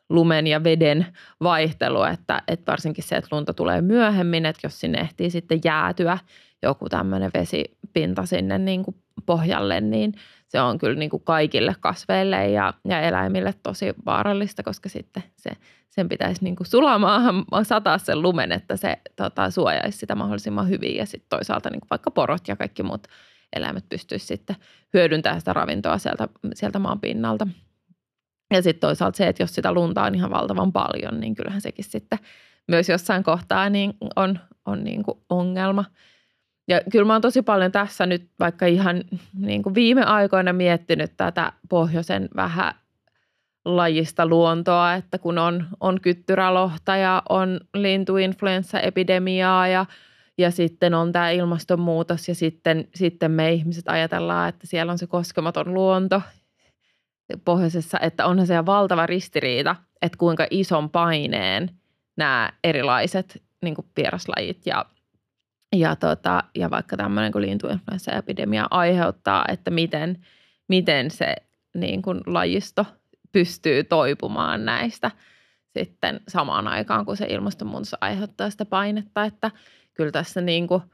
Speaker 2: lumen ja veden vaihtelu, että, että varsinkin se, että lunta tulee myöhemmin, että jos sinne ehtii sitten jäätyä joku tämmöinen vesipinta sinne niin kuin pohjalle, niin se on kyllä niin kuin kaikille kasveille ja, ja eläimille tosi vaarallista, koska sitten se, sen pitäisi niin kuin sulamaahan sataa sen lumen, että se tota, suojaisi sitä mahdollisimman hyvin ja sitten toisaalta niin kuin vaikka porot ja kaikki muut eläimet pystyisi sitten hyödyntämään sitä ravintoa sieltä, sieltä maan pinnalta. Ja sitten toisaalta se, että jos sitä lunta on ihan valtavan paljon, niin kyllähän sekin sitten myös jossain kohtaa niin on, on niin kuin ongelma. Ja kyllä mä oon tosi paljon tässä nyt vaikka ihan niin kuin viime aikoina miettinyt tätä pohjoisen vähän lajista luontoa, että kun on, on kyttyrälohta ja on lintuinfluenssaepidemiaa ja, ja sitten on tämä ilmastonmuutos ja sitten, sitten me ihmiset ajatellaan, että siellä on se koskematon luonto pohjoisessa, että onhan se valtava ristiriita, että kuinka ison paineen nämä erilaiset niin kuin vieraslajit ja, ja, tota, ja vaikka tämmöinen kuin lintuinfluenssaepidemia aiheuttaa, että miten, miten se niin kuin lajisto pystyy toipumaan näistä sitten samaan aikaan, kun se ilmastonmuutos aiheuttaa sitä painetta, että kyllä tässä niin kuin –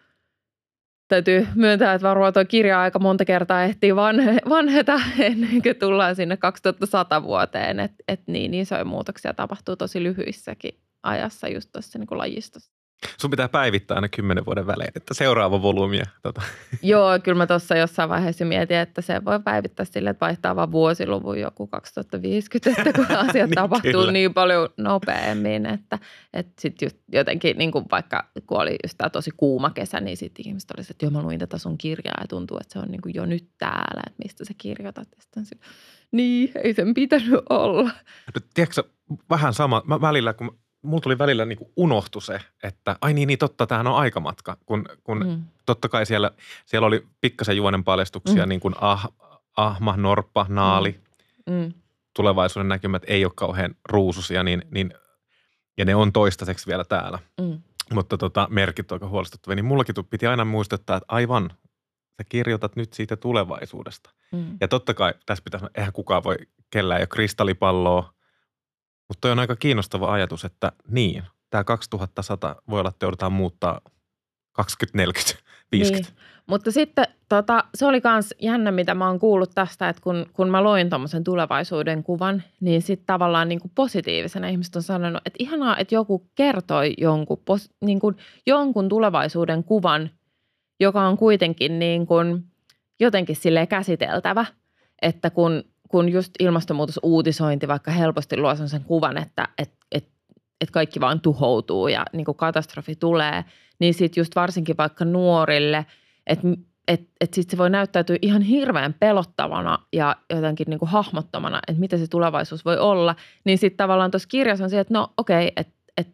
Speaker 2: täytyy myöntää, että varmaan tuo kirja aika monta kertaa ehtii vanhe, vanheta ennen kuin tullaan sinne 2100 vuoteen. Että et niin isoja muutoksia tapahtuu tosi lyhyissäkin ajassa just tuossa niin lajistossa.
Speaker 1: Sun pitää päivittää aina kymmenen vuoden välein, että seuraava volyymi. Tota.
Speaker 2: Joo, kyllä mä tuossa jossain vaiheessa mietin, että se voi päivittää sille, että vaihtaa vaan vuosiluvun joku 2050, että kun asiat niin, tapahtuu kyllä. niin paljon nopeammin, että, että sitten jotenkin niin kuin vaikka kun oli just tämä tosi kuuma kesä, niin sitten ihmiset olisivat, että joo mä luin tätä sun kirjaa ja tuntuu, että se on niin kuin jo nyt täällä, että mistä sä kirjoitat. Ja niin, ei sen pitänyt olla.
Speaker 1: No, tiedätkö, vähän sama, mä välillä kun mulla tuli välillä niin unohtu se, että ai niin, niin totta, tämähän on aikamatka. Kun, kun mm. totta kai siellä, siellä oli pikkasen juonen paljastuksia, mm. niin kuin ah, ahma, norppa, naali. Mm. mm. Tulevaisuuden näkymät ei ole kauhean ruususia, niin, niin, ja ne on toistaiseksi vielä täällä. Mm. Mutta tota, merkit on aika huolestuttavia. Niin mullakin piti aina muistuttaa, että aivan, sä kirjoitat nyt siitä tulevaisuudesta. Mm. Ja totta kai tässä pitäisi, eihän kukaan voi, kellään ei ole kristallipalloa, mutta on aika kiinnostava ajatus, että niin, tämä 2100 voi olla, että joudutaan muuttaa 2040, 50. Niin.
Speaker 2: Mutta sitten tota, se oli myös jännä, mitä mä oon kuullut tästä, että kun, kun mä loin tuommoisen tulevaisuuden kuvan, niin sitten tavallaan niin kuin positiivisena ihmiset on sanonut, että ihanaa, että joku kertoi jonkun, pos, niin kuin jonkun tulevaisuuden kuvan, joka on kuitenkin niin kuin jotenkin sille käsiteltävä, että kun kun just ilmastonmuutosuutisointi vaikka helposti luo sen kuvan, että et, et, et kaikki vaan tuhoutuu ja niin kuin katastrofi tulee, niin sitten just varsinkin vaikka nuorille, että et, et sitten se voi näyttäytyä ihan hirveän pelottavana ja jotenkin niin kuin hahmottomana, että mitä se tulevaisuus voi olla. Niin sitten tavallaan tuossa kirjassa on se, että no okei, okay, että et,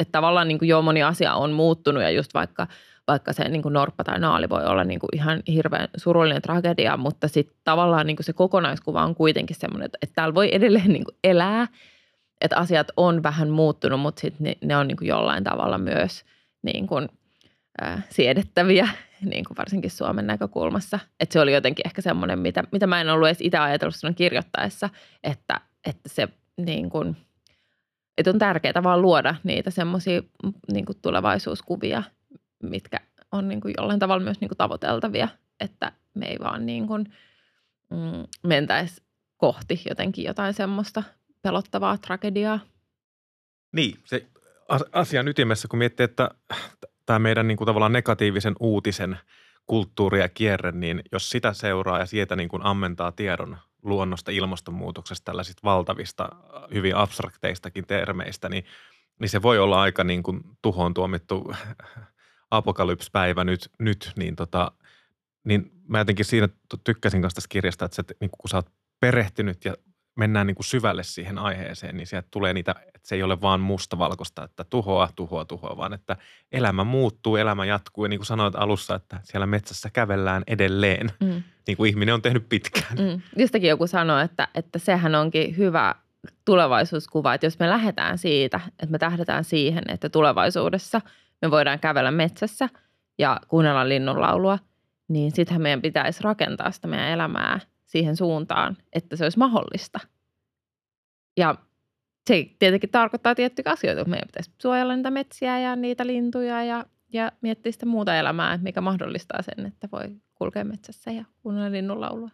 Speaker 2: et tavallaan niin kuin jo moni asia on muuttunut ja just vaikka – vaikka se niin kuin norppa tai naali voi olla niin kuin ihan hirveän surullinen tragedia, mutta sitten tavallaan niin kuin se kokonaiskuva on kuitenkin semmoinen, että, että täällä voi edelleen niin kuin elää, että asiat on vähän muuttunut, mutta sitten ne, ne on niin kuin jollain tavalla myös niin kuin, äh, siedettäviä, niin kuin varsinkin Suomen näkökulmassa. Että se oli jotenkin ehkä semmoinen, mitä, mitä mä en ollut edes itse ajatellut sinun kirjoittaessa, että, että se niin kuin, että on tärkeää vaan luoda niitä semmoisia niin tulevaisuuskuvia, mitkä on niin kuin jollain tavalla myös niin kuin tavoiteltavia, että me ei vaan niin kuin, mm, mentäisi kohti jotenkin jotain semmoista pelottavaa tragediaa.
Speaker 1: Niin, se asian ytimessä, kun miettii, että tämä meidän niin kuin tavallaan negatiivisen uutisen kulttuuri ja kierre, niin jos sitä seuraa ja sieltä niin kuin ammentaa tiedon luonnosta, ilmastonmuutoksesta, tällaisista valtavista, hyvin abstrakteistakin termeistä, niin, niin se voi olla aika niin kuin tuhoon tuomittu apokalypspäivä nyt, nyt niin, tota, niin mä jotenkin siinä tykkäsin kanssa tästä kirjasta, että, se, niin kun sä oot perehtynyt ja mennään niin kuin syvälle siihen aiheeseen, niin sieltä tulee niitä, että se ei ole vaan mustavalkoista, että tuhoa, tuhoa, tuhoa, vaan että elämä muuttuu, elämä jatkuu. Ja niin kuin sanoit alussa, että siellä metsässä kävellään edelleen, mm. niin kuin ihminen on tehnyt pitkään. Mm.
Speaker 2: Jostakin joku sanoi, että, että sehän onkin hyvä tulevaisuuskuva, että jos me lähdetään siitä, että me tähdetään siihen, että tulevaisuudessa – me voidaan kävellä metsässä ja kuunnella linnunlaulua, niin sittenhän meidän pitäisi rakentaa sitä meidän elämää siihen suuntaan, että se olisi mahdollista. Ja se tietenkin tarkoittaa tiettyjä asioita, että meidän pitäisi suojella niitä metsiä ja niitä lintuja ja, ja miettiä sitä muuta elämää, mikä mahdollistaa sen, että voi kulkea metsässä ja kuunnella linnunlaulua.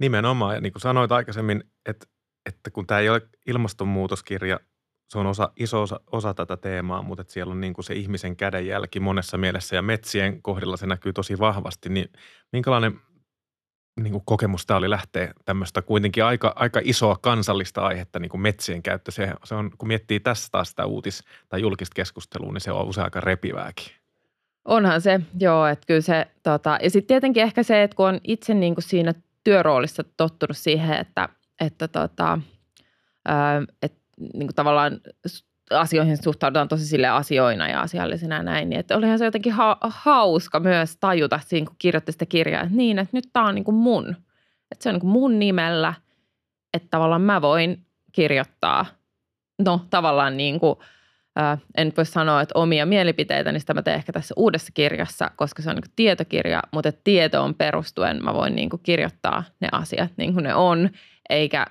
Speaker 1: Nimenomaan, ja niin kuin sanoit aikaisemmin, että, että kun tämä ei ole ilmastonmuutoskirja, se on osa, iso osa, osa tätä teemaa, mutta että siellä on niin kuin se ihmisen kädenjälki monessa mielessä ja metsien kohdalla se näkyy tosi vahvasti, niin minkälainen niin kuin kokemus tämä oli lähteä tämmöistä kuitenkin aika, aika isoa kansallista aihetta, niin kuin metsien käyttö. Se, se on, kun miettii tässä taas sitä uutis- tai julkista keskustelua, niin se on usein aika repivääkin.
Speaker 2: Onhan se, joo, että kyllä se, tota, ja sitten tietenkin ehkä se, että kun on itse niin kuin siinä työroolissa tottunut siihen, että, että tota, että niin kuin tavallaan asioihin suhtaudutaan tosi sille asioina ja asiallisena ja näin. Niin, että olihan se jotenkin ha- hauska myös tajuta siinä, kun kirjoitti sitä kirjaa, että niin, että nyt tämä on niin kuin mun. Että se on niin kuin mun nimellä, että tavallaan mä voin kirjoittaa, no tavallaan niin kuin, ää, en voi sanoa, että omia mielipiteitä, niin sitä mä teen ehkä tässä uudessa kirjassa, koska se on niin kuin tietokirja, mutta tietoon perustuen mä voin niin kuin kirjoittaa ne asiat niin kuin ne on, eikä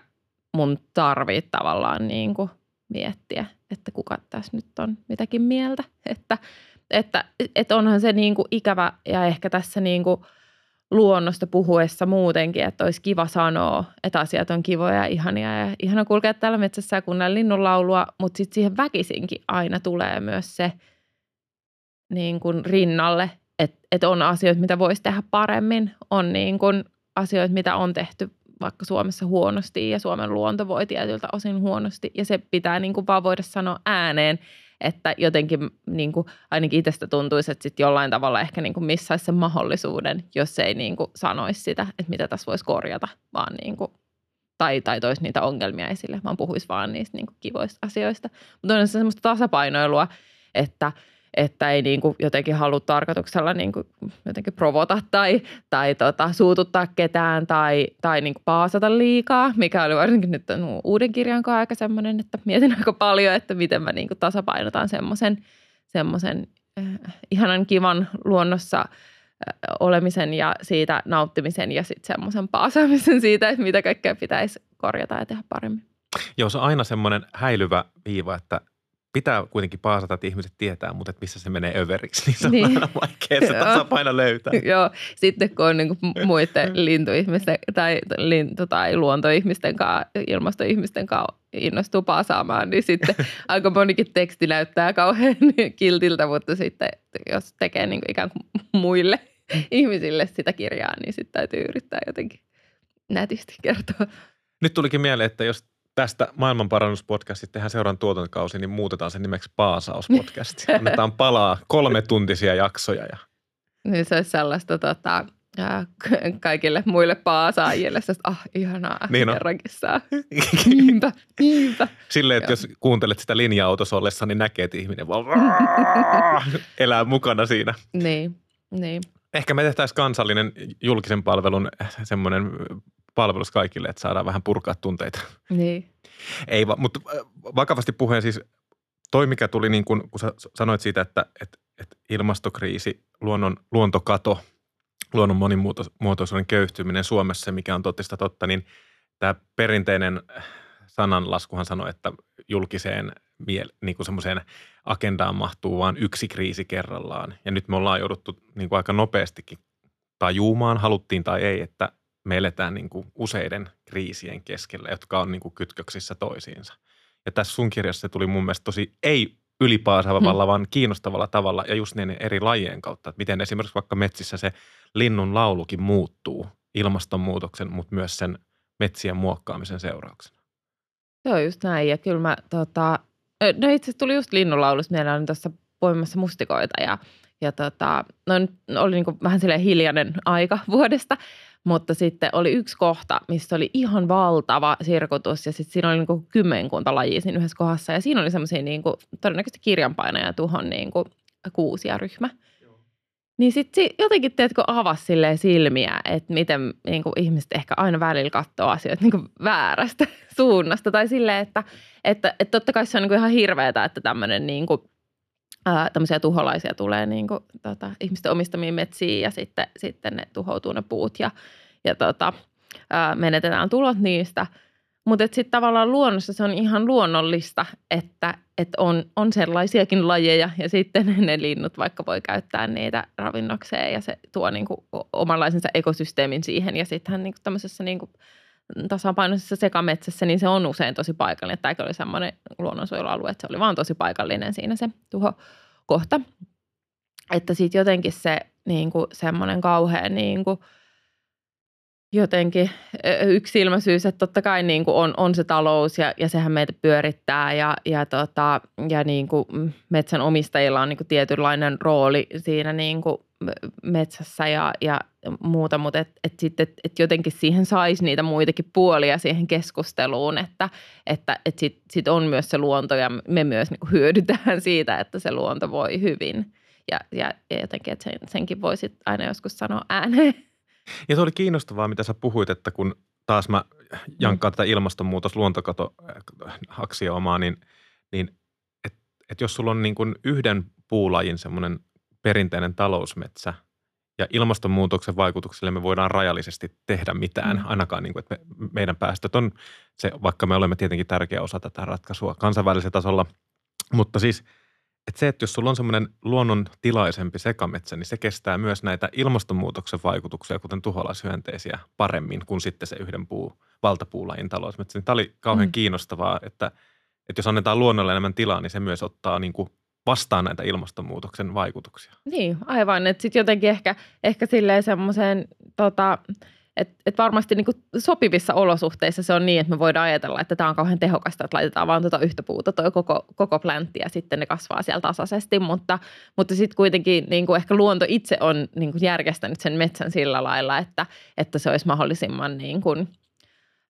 Speaker 2: mun tarvitse tavallaan niin kuin miettiä, että kuka tässä nyt on mitäkin mieltä. Että, että, että onhan se niin kuin ikävä ja ehkä tässä niin kuin luonnosta puhuessa muutenkin, että olisi kiva sanoa, että asiat on kivoja ja ihania ja ihana kulkea täällä metsässä ja kuunnella linnunlaulua, mutta sitten siihen väkisinkin aina tulee myös se niin kuin rinnalle, että, että on asioita, mitä voisi tehdä paremmin, on niin kuin asioita, mitä on tehty vaikka Suomessa huonosti ja Suomen luonto voi tietyltä osin huonosti ja se pitää niin kuin vaan voida sanoa ääneen, että jotenkin niin kuin, ainakin itsestä tuntuisi, että sit jollain tavalla ehkä niin kuin missaisi sen mahdollisuuden, jos ei niin kuin sanoisi sitä, että mitä tässä voisi korjata, vaan niin kuin, tai, tai toisi niitä ongelmia esille, vaan puhuisi vaan niistä niin kuin kivoista asioista. Mutta on se semmoista tasapainoilua, että – että ei niin kuin jotenkin halua tarkoituksella niin kuin jotenkin provota tai, tai tota, suututtaa ketään tai, tai niin kuin paasata liikaa, mikä oli varsinkin nyt uuden kirjan kanssa aika semmoinen, että mietin aika paljon, että miten mä niin kuin tasapainotan semmoisen, semmoisen äh, ihanan kivan luonnossa äh, olemisen ja siitä nauttimisen ja sitten semmoisen paasaamisen siitä, että mitä kaikkea pitäisi korjata ja tehdä paremmin.
Speaker 1: Joo, se on aina semmoinen häilyvä viiva, että pitää kuitenkin paasata, että ihmiset tietää, mutta että missä se menee överiksi, niin se on niin. aina vaikea se tasapaino löytää.
Speaker 2: Joo, sitten kun on niin kuin muiden lintuihmisten tai lintu- tai luontoihmisten kanssa, ilmastoihmisten kanssa innostuu paasaamaan, niin sitten aika monikin teksti näyttää kauhean kiltiltä, mutta sitten jos tekee niin kuin ikään kuin muille ihmisille sitä kirjaa, niin sitten täytyy yrittää jotenkin nätisti kertoa.
Speaker 1: Nyt tulikin mieleen, että jos tästä maailmanparannuspodcastista tehdään seuraavan tuotantokausi, niin muutetaan sen nimeksi Paasauspodcast. Annetaan palaa kolme tuntisia jaksoja. Ja...
Speaker 2: Niin se olisi sellaista tota, kaikille muille paasaajille, että ah, ihanaa, niin kerrankin saa. Niinpä, niinpä.
Speaker 1: Silleen, että Joo. jos kuuntelet sitä linja-autossa ollessa, niin näkee, että ihminen vaan elää mukana siinä.
Speaker 2: Niin, niin.
Speaker 1: Ehkä me tehtäisiin kansallinen julkisen palvelun semmoinen palvelus kaikille, että saadaan vähän purkaa tunteita.
Speaker 2: Niin.
Speaker 1: Ei, mutta äh, vakavasti puheen siis toi, mikä tuli niin kuin, kun sä sanoit siitä, että, että, että ilmastokriisi, luonnon, luontokato, luonnon monimuotoisuuden köyhtyminen Suomessa, mikä on totista totta, niin tämä perinteinen sananlaskuhan sanoi, että julkiseen niin kuin semmoiseen agendaan mahtuu vain yksi kriisi kerrallaan. Ja nyt me ollaan jouduttu niin kuin aika nopeastikin tajuumaan, haluttiin tai ei, että me eletään niin kuin useiden kriisien keskellä, jotka on niin kuin kytköksissä toisiinsa. Ja tässä sun kirjassa se tuli mun mielestä tosi ei ylipaasavalla, hmm. vaan kiinnostavalla tavalla ja just niin eri lajien kautta. Että miten esimerkiksi vaikka metsissä se linnun laulukin muuttuu ilmastonmuutoksen, mutta myös sen metsien muokkaamisen seurauksena.
Speaker 2: Joo, just näin. Ja kyllä mä, tota, no itse asiassa tuli just linnunlaulusta. Meillä on tuossa poimassa mustikoita ja, ja tota, no oli niin vähän silleen hiljainen aika vuodesta, mutta sitten oli yksi kohta, missä oli ihan valtava sirkutus ja sitten siinä oli niin kymmenkunta lajia siinä yhdessä kohdassa. Ja siinä oli semmoisia niin todennäköisesti kirjanpainoja tuhon niin kuin kuusia ryhmä. Niin sitten jotenkin, teetkö, avasi silmiä, että miten niin kuin ihmiset ehkä aina välillä katsoo asioita niin kuin väärästä suunnasta. Tai silleen, että, että, että totta kai se on niin kuin ihan hirveetä, että tämmöinen niin kuin, ää, tämmöisiä tuholaisia tulee niin kuin, tota, ihmisten omistamiin metsiin ja sitten, sitten ne tuhoutuu ne puut ja, ja tota, ää, menetetään tulot niistä. Mutta sitten tavallaan luonnossa se on ihan luonnollista, että, että on, on sellaisiakin lajeja ja sitten ne linnut vaikka voi käyttää niitä ravinnokseen ja se tuo niinku omanlaisensa ekosysteemin siihen ja sittenhän niinku tämmöisessä niinku tasapainoisessa sekametsässä, niin se on usein tosi paikallinen. Tämäkin oli semmoinen luonnonsuojelualue, että se oli vaan tosi paikallinen siinä se tuho kohta. Että sitten jotenkin se niin kuin semmoinen kauhean niin kuin, jotenkin yksilmäisyys, että totta kai niin kuin on, on se talous ja, ja sehän meitä pyörittää ja, ja, tota, ja niin kuin metsän omistajilla on niin kuin tietynlainen rooli siinä niin kuin metsässä ja, ja muuta, mutta et, et sitten et, et jotenkin siihen saisi niitä muitakin puolia siihen keskusteluun, että, että et sitten sit on myös se luonto ja me myös niin hyödytään siitä, että se luonto voi hyvin ja, ja, ja jotenkin, että sen, senkin voisit aina joskus sanoa ääneen.
Speaker 1: Ja se oli kiinnostavaa, mitä sä puhuit, että kun taas mä jankkaan tätä ilmastonmuutos, luontokato omaa, niin, niin että et jos sulla on niin kuin yhden puulajin semmoinen perinteinen talousmetsä ja ilmastonmuutoksen vaikutukselle me voidaan rajallisesti tehdä mitään, mm. ainakaan niin kuin, että me, meidän päästöt on se, vaikka me olemme tietenkin tärkeä osa tätä ratkaisua kansainvälisellä tasolla, mutta siis – että se, että jos sulla on semmoinen luonnon tilaisempi sekametsä, niin se kestää myös näitä ilmastonmuutoksen vaikutuksia, kuten tuholaishyönteisiä, paremmin kuin sitten se yhden puu, valtapuulajin talousmetsä. Niin tämä oli kauhean mm. kiinnostavaa, että, että jos annetaan luonnolle enemmän tilaa, niin se myös ottaa niin kuin vastaan näitä ilmastonmuutoksen vaikutuksia.
Speaker 2: Niin, aivan. Että sitten jotenkin ehkä, ehkä silleen semmoiseen tota, et, et varmasti niin kuin sopivissa olosuhteissa se on niin, että me voidaan ajatella, että tämä on kauhean tehokasta, että laitetaan vaan tuota yhtä puuta toi koko, koko pläntti ja sitten ne kasvaa siellä tasaisesti. Mutta, mutta sitten kuitenkin niin kuin ehkä luonto itse on niin kuin järjestänyt sen metsän sillä lailla, että, että se olisi mahdollisimman niin kuin,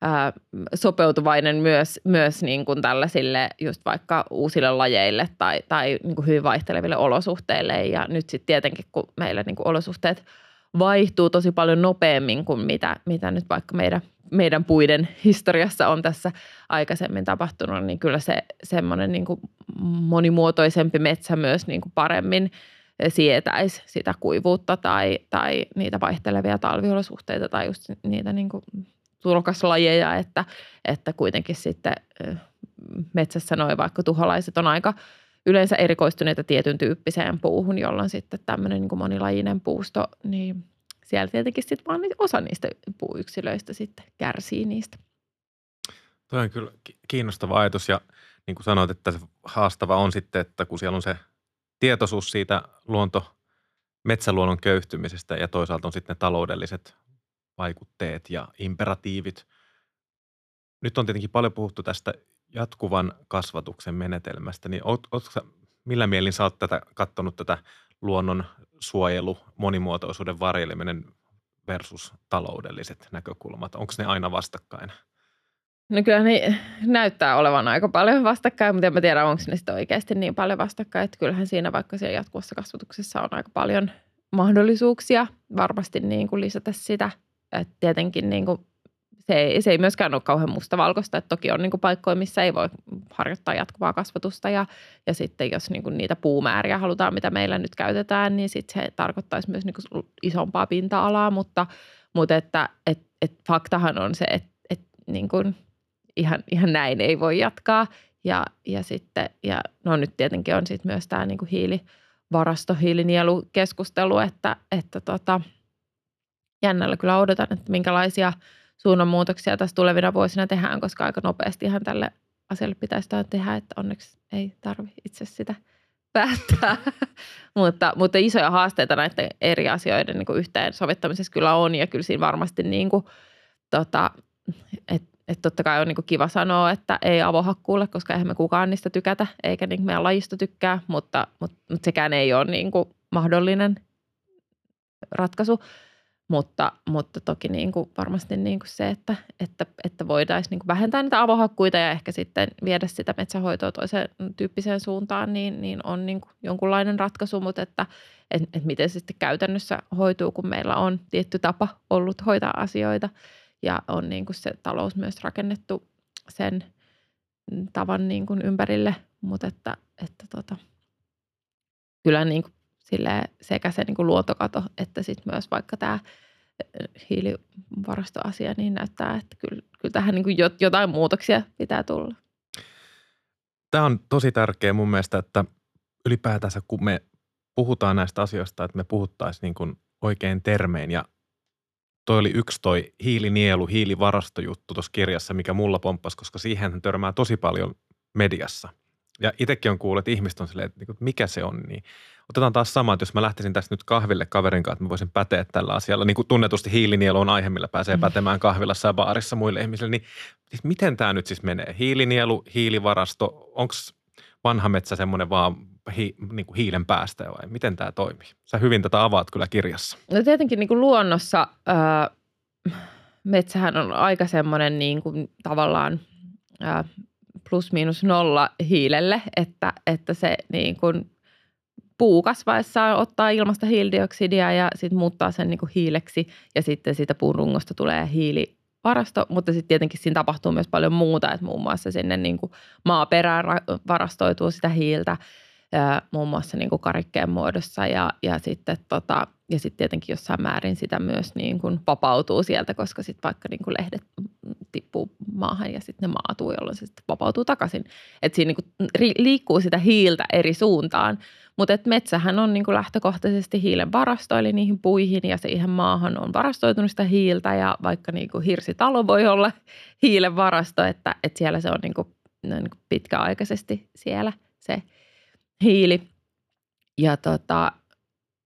Speaker 2: ää, sopeutuvainen myös, myös niin kuin tällaisille just vaikka uusille lajeille tai, tai niin kuin hyvin vaihteleville olosuhteille. Ja nyt sitten tietenkin, kun meillä niin kuin olosuhteet – vaihtuu tosi paljon nopeammin kuin mitä, mitä nyt vaikka meidän, meidän puiden historiassa on tässä aikaisemmin tapahtunut, niin kyllä se semmoinen niin kuin monimuotoisempi metsä myös niin kuin paremmin sietäisi sitä kuivuutta tai, tai niitä vaihtelevia talviolosuhteita tai just niitä niin kuin tulokaslajeja, että, että kuitenkin sitten metsässä noin vaikka tuholaiset on aika – yleensä erikoistuneita tietyn tyyppiseen puuhun, jolloin sitten tämmöinen niin kuin monilajinen puusto, niin siellä tietenkin sitten vaan osa niistä puuyksilöistä sitten kärsii niistä.
Speaker 1: Tuo on kyllä kiinnostava ajatus ja niin kuin sanoit, että se haastava on sitten, että kun siellä on se tietoisuus siitä luonto, metsäluonnon köyhtymisestä ja toisaalta on sitten ne taloudelliset vaikutteet ja imperatiivit. Nyt on tietenkin paljon puhuttu tästä jatkuvan kasvatuksen menetelmästä, niin oot, oot, millä mielin sä oot tätä, kattonut tätä luonnon suojelu, monimuotoisuuden varjeleminen versus taloudelliset näkökulmat? Onko ne aina vastakkain?
Speaker 2: No kyllä ne näyttää olevan aika paljon vastakkain, mutta en mä tiedä, onko ne sitten oikeasti niin paljon vastakkain. Että kyllähän siinä vaikka siellä jatkuvassa kasvatuksessa on aika paljon mahdollisuuksia varmasti niin kuin lisätä sitä. että tietenkin niin kuin se ei, se ei myöskään ole kauhean mustavalkoista, että toki on niin kuin paikkoja, missä ei voi harjoittaa jatkuvaa kasvatusta ja, ja sitten jos niin kuin niitä puumääriä halutaan, mitä meillä nyt käytetään, niin sitten se tarkoittaisi myös niin kuin isompaa pinta-alaa, mutta, mutta että et, et faktahan on se, että et niin kuin ihan, ihan näin ei voi jatkaa ja, ja sitten, ja no nyt tietenkin on sitten myös tämä niin kuin hiilivarasto, hiilinielukeskustelu, että, että tota, jännällä kyllä odotan, että minkälaisia – suunnanmuutoksia tässä tulevina vuosina tehdään, koska aika nopeastihan tälle asialle pitäisi tehdä, että onneksi ei tarvi itse sitä päättää. mutta, mutta isoja haasteita näiden eri asioiden niin yhteen sovittamisessa kyllä on ja kyllä siinä varmasti niin kuin, tota, että et totta kai on niin kuin kiva sanoa, että ei avohakkuulle, koska eihän me kukaan niistä tykätä, eikä niin meidän lajista tykkää, mutta, mutta, mutta sekään ei ole niin kuin mahdollinen ratkaisu. Mutta, mutta toki niin kuin varmasti niin kuin se, että, että, että voitaisiin niin kuin vähentää niitä avohakkuita ja ehkä sitten viedä sitä metsähoitoa toiseen tyyppiseen suuntaan, niin, niin on niin kuin jonkunlainen ratkaisu, mutta että, et, että miten se sitten käytännössä hoituu, kun meillä on tietty tapa ollut hoitaa asioita. Ja on niin kuin se talous myös rakennettu sen tavan niin kuin ympärille, mutta että, että tota, kyllä niin kuin sekä se niin kuin luontokato että sitten myös vaikka tämä hiilivarastoasia, niin näyttää, että kyllä, kyllä tähän niin kuin jotain muutoksia pitää tulla.
Speaker 1: Tämä on tosi tärkeä mun mielestä, että ylipäätänsä kun me puhutaan näistä asioista, että me puhuttaisiin niin kuin oikein termein ja toi oli yksi toi hiilinielu, hiilivarastojuttu tuossa kirjassa, mikä mulla pomppasi, koska siihen törmää tosi paljon mediassa. Ja itsekin on kuullut, että ihmiset on silleen, että niinku, mikä se on, niin otetaan taas sama, että jos mä lähtisin tästä nyt kahville kaverin kanssa, että mä voisin päteä tällä asialla, niin kuin tunnetusti hiilinielu on aihe, millä pääsee mm. pätemään kahvilassa ja baarissa muille ihmisille, niin siis miten tämä nyt siis menee? Hiilinielu, hiilivarasto, onko vanha metsä semmoinen vaan hi, niin kuin hiilen päästä vai miten tämä toimii? Sä hyvin tätä avaat kyllä kirjassa.
Speaker 2: No tietenkin niin kuin luonnossa ää, metsähän on aika semmoinen niin kuin tavallaan ää, plus miinus nolla hiilelle, että, että se niin kuin puu kasvaessaan ottaa ilmasta hiilidioksidia ja sitten muuttaa sen niin kuin hiileksi. Ja sitten siitä puun rungosta tulee hiilivarasto, mutta sitten tietenkin siinä tapahtuu myös paljon muuta, että muun muassa sinne niin kuin maaperään varastoituu sitä hiiltä muun muassa niin kuin karikkeen muodossa. Ja, ja sitten tota, ja sitten tietenkin jossain määrin sitä myös niin kuin vapautuu sieltä, koska sitten vaikka niin kuin lehdet tippuu maahan ja sitten ne maatuu, jolloin se sitten vapautuu takaisin. Että siinä niin kuin liikkuu sitä hiiltä eri suuntaan, mutta metsähän on niin kuin lähtökohtaisesti hiilen varasto, eli niihin puihin ja siihen maahan on varastoitunut sitä hiiltä ja vaikka niin kuin hirsitalo voi olla hiilen varasto, että, että siellä se on niin kuin, niin kuin pitkäaikaisesti siellä se – hiili. Ja, tota,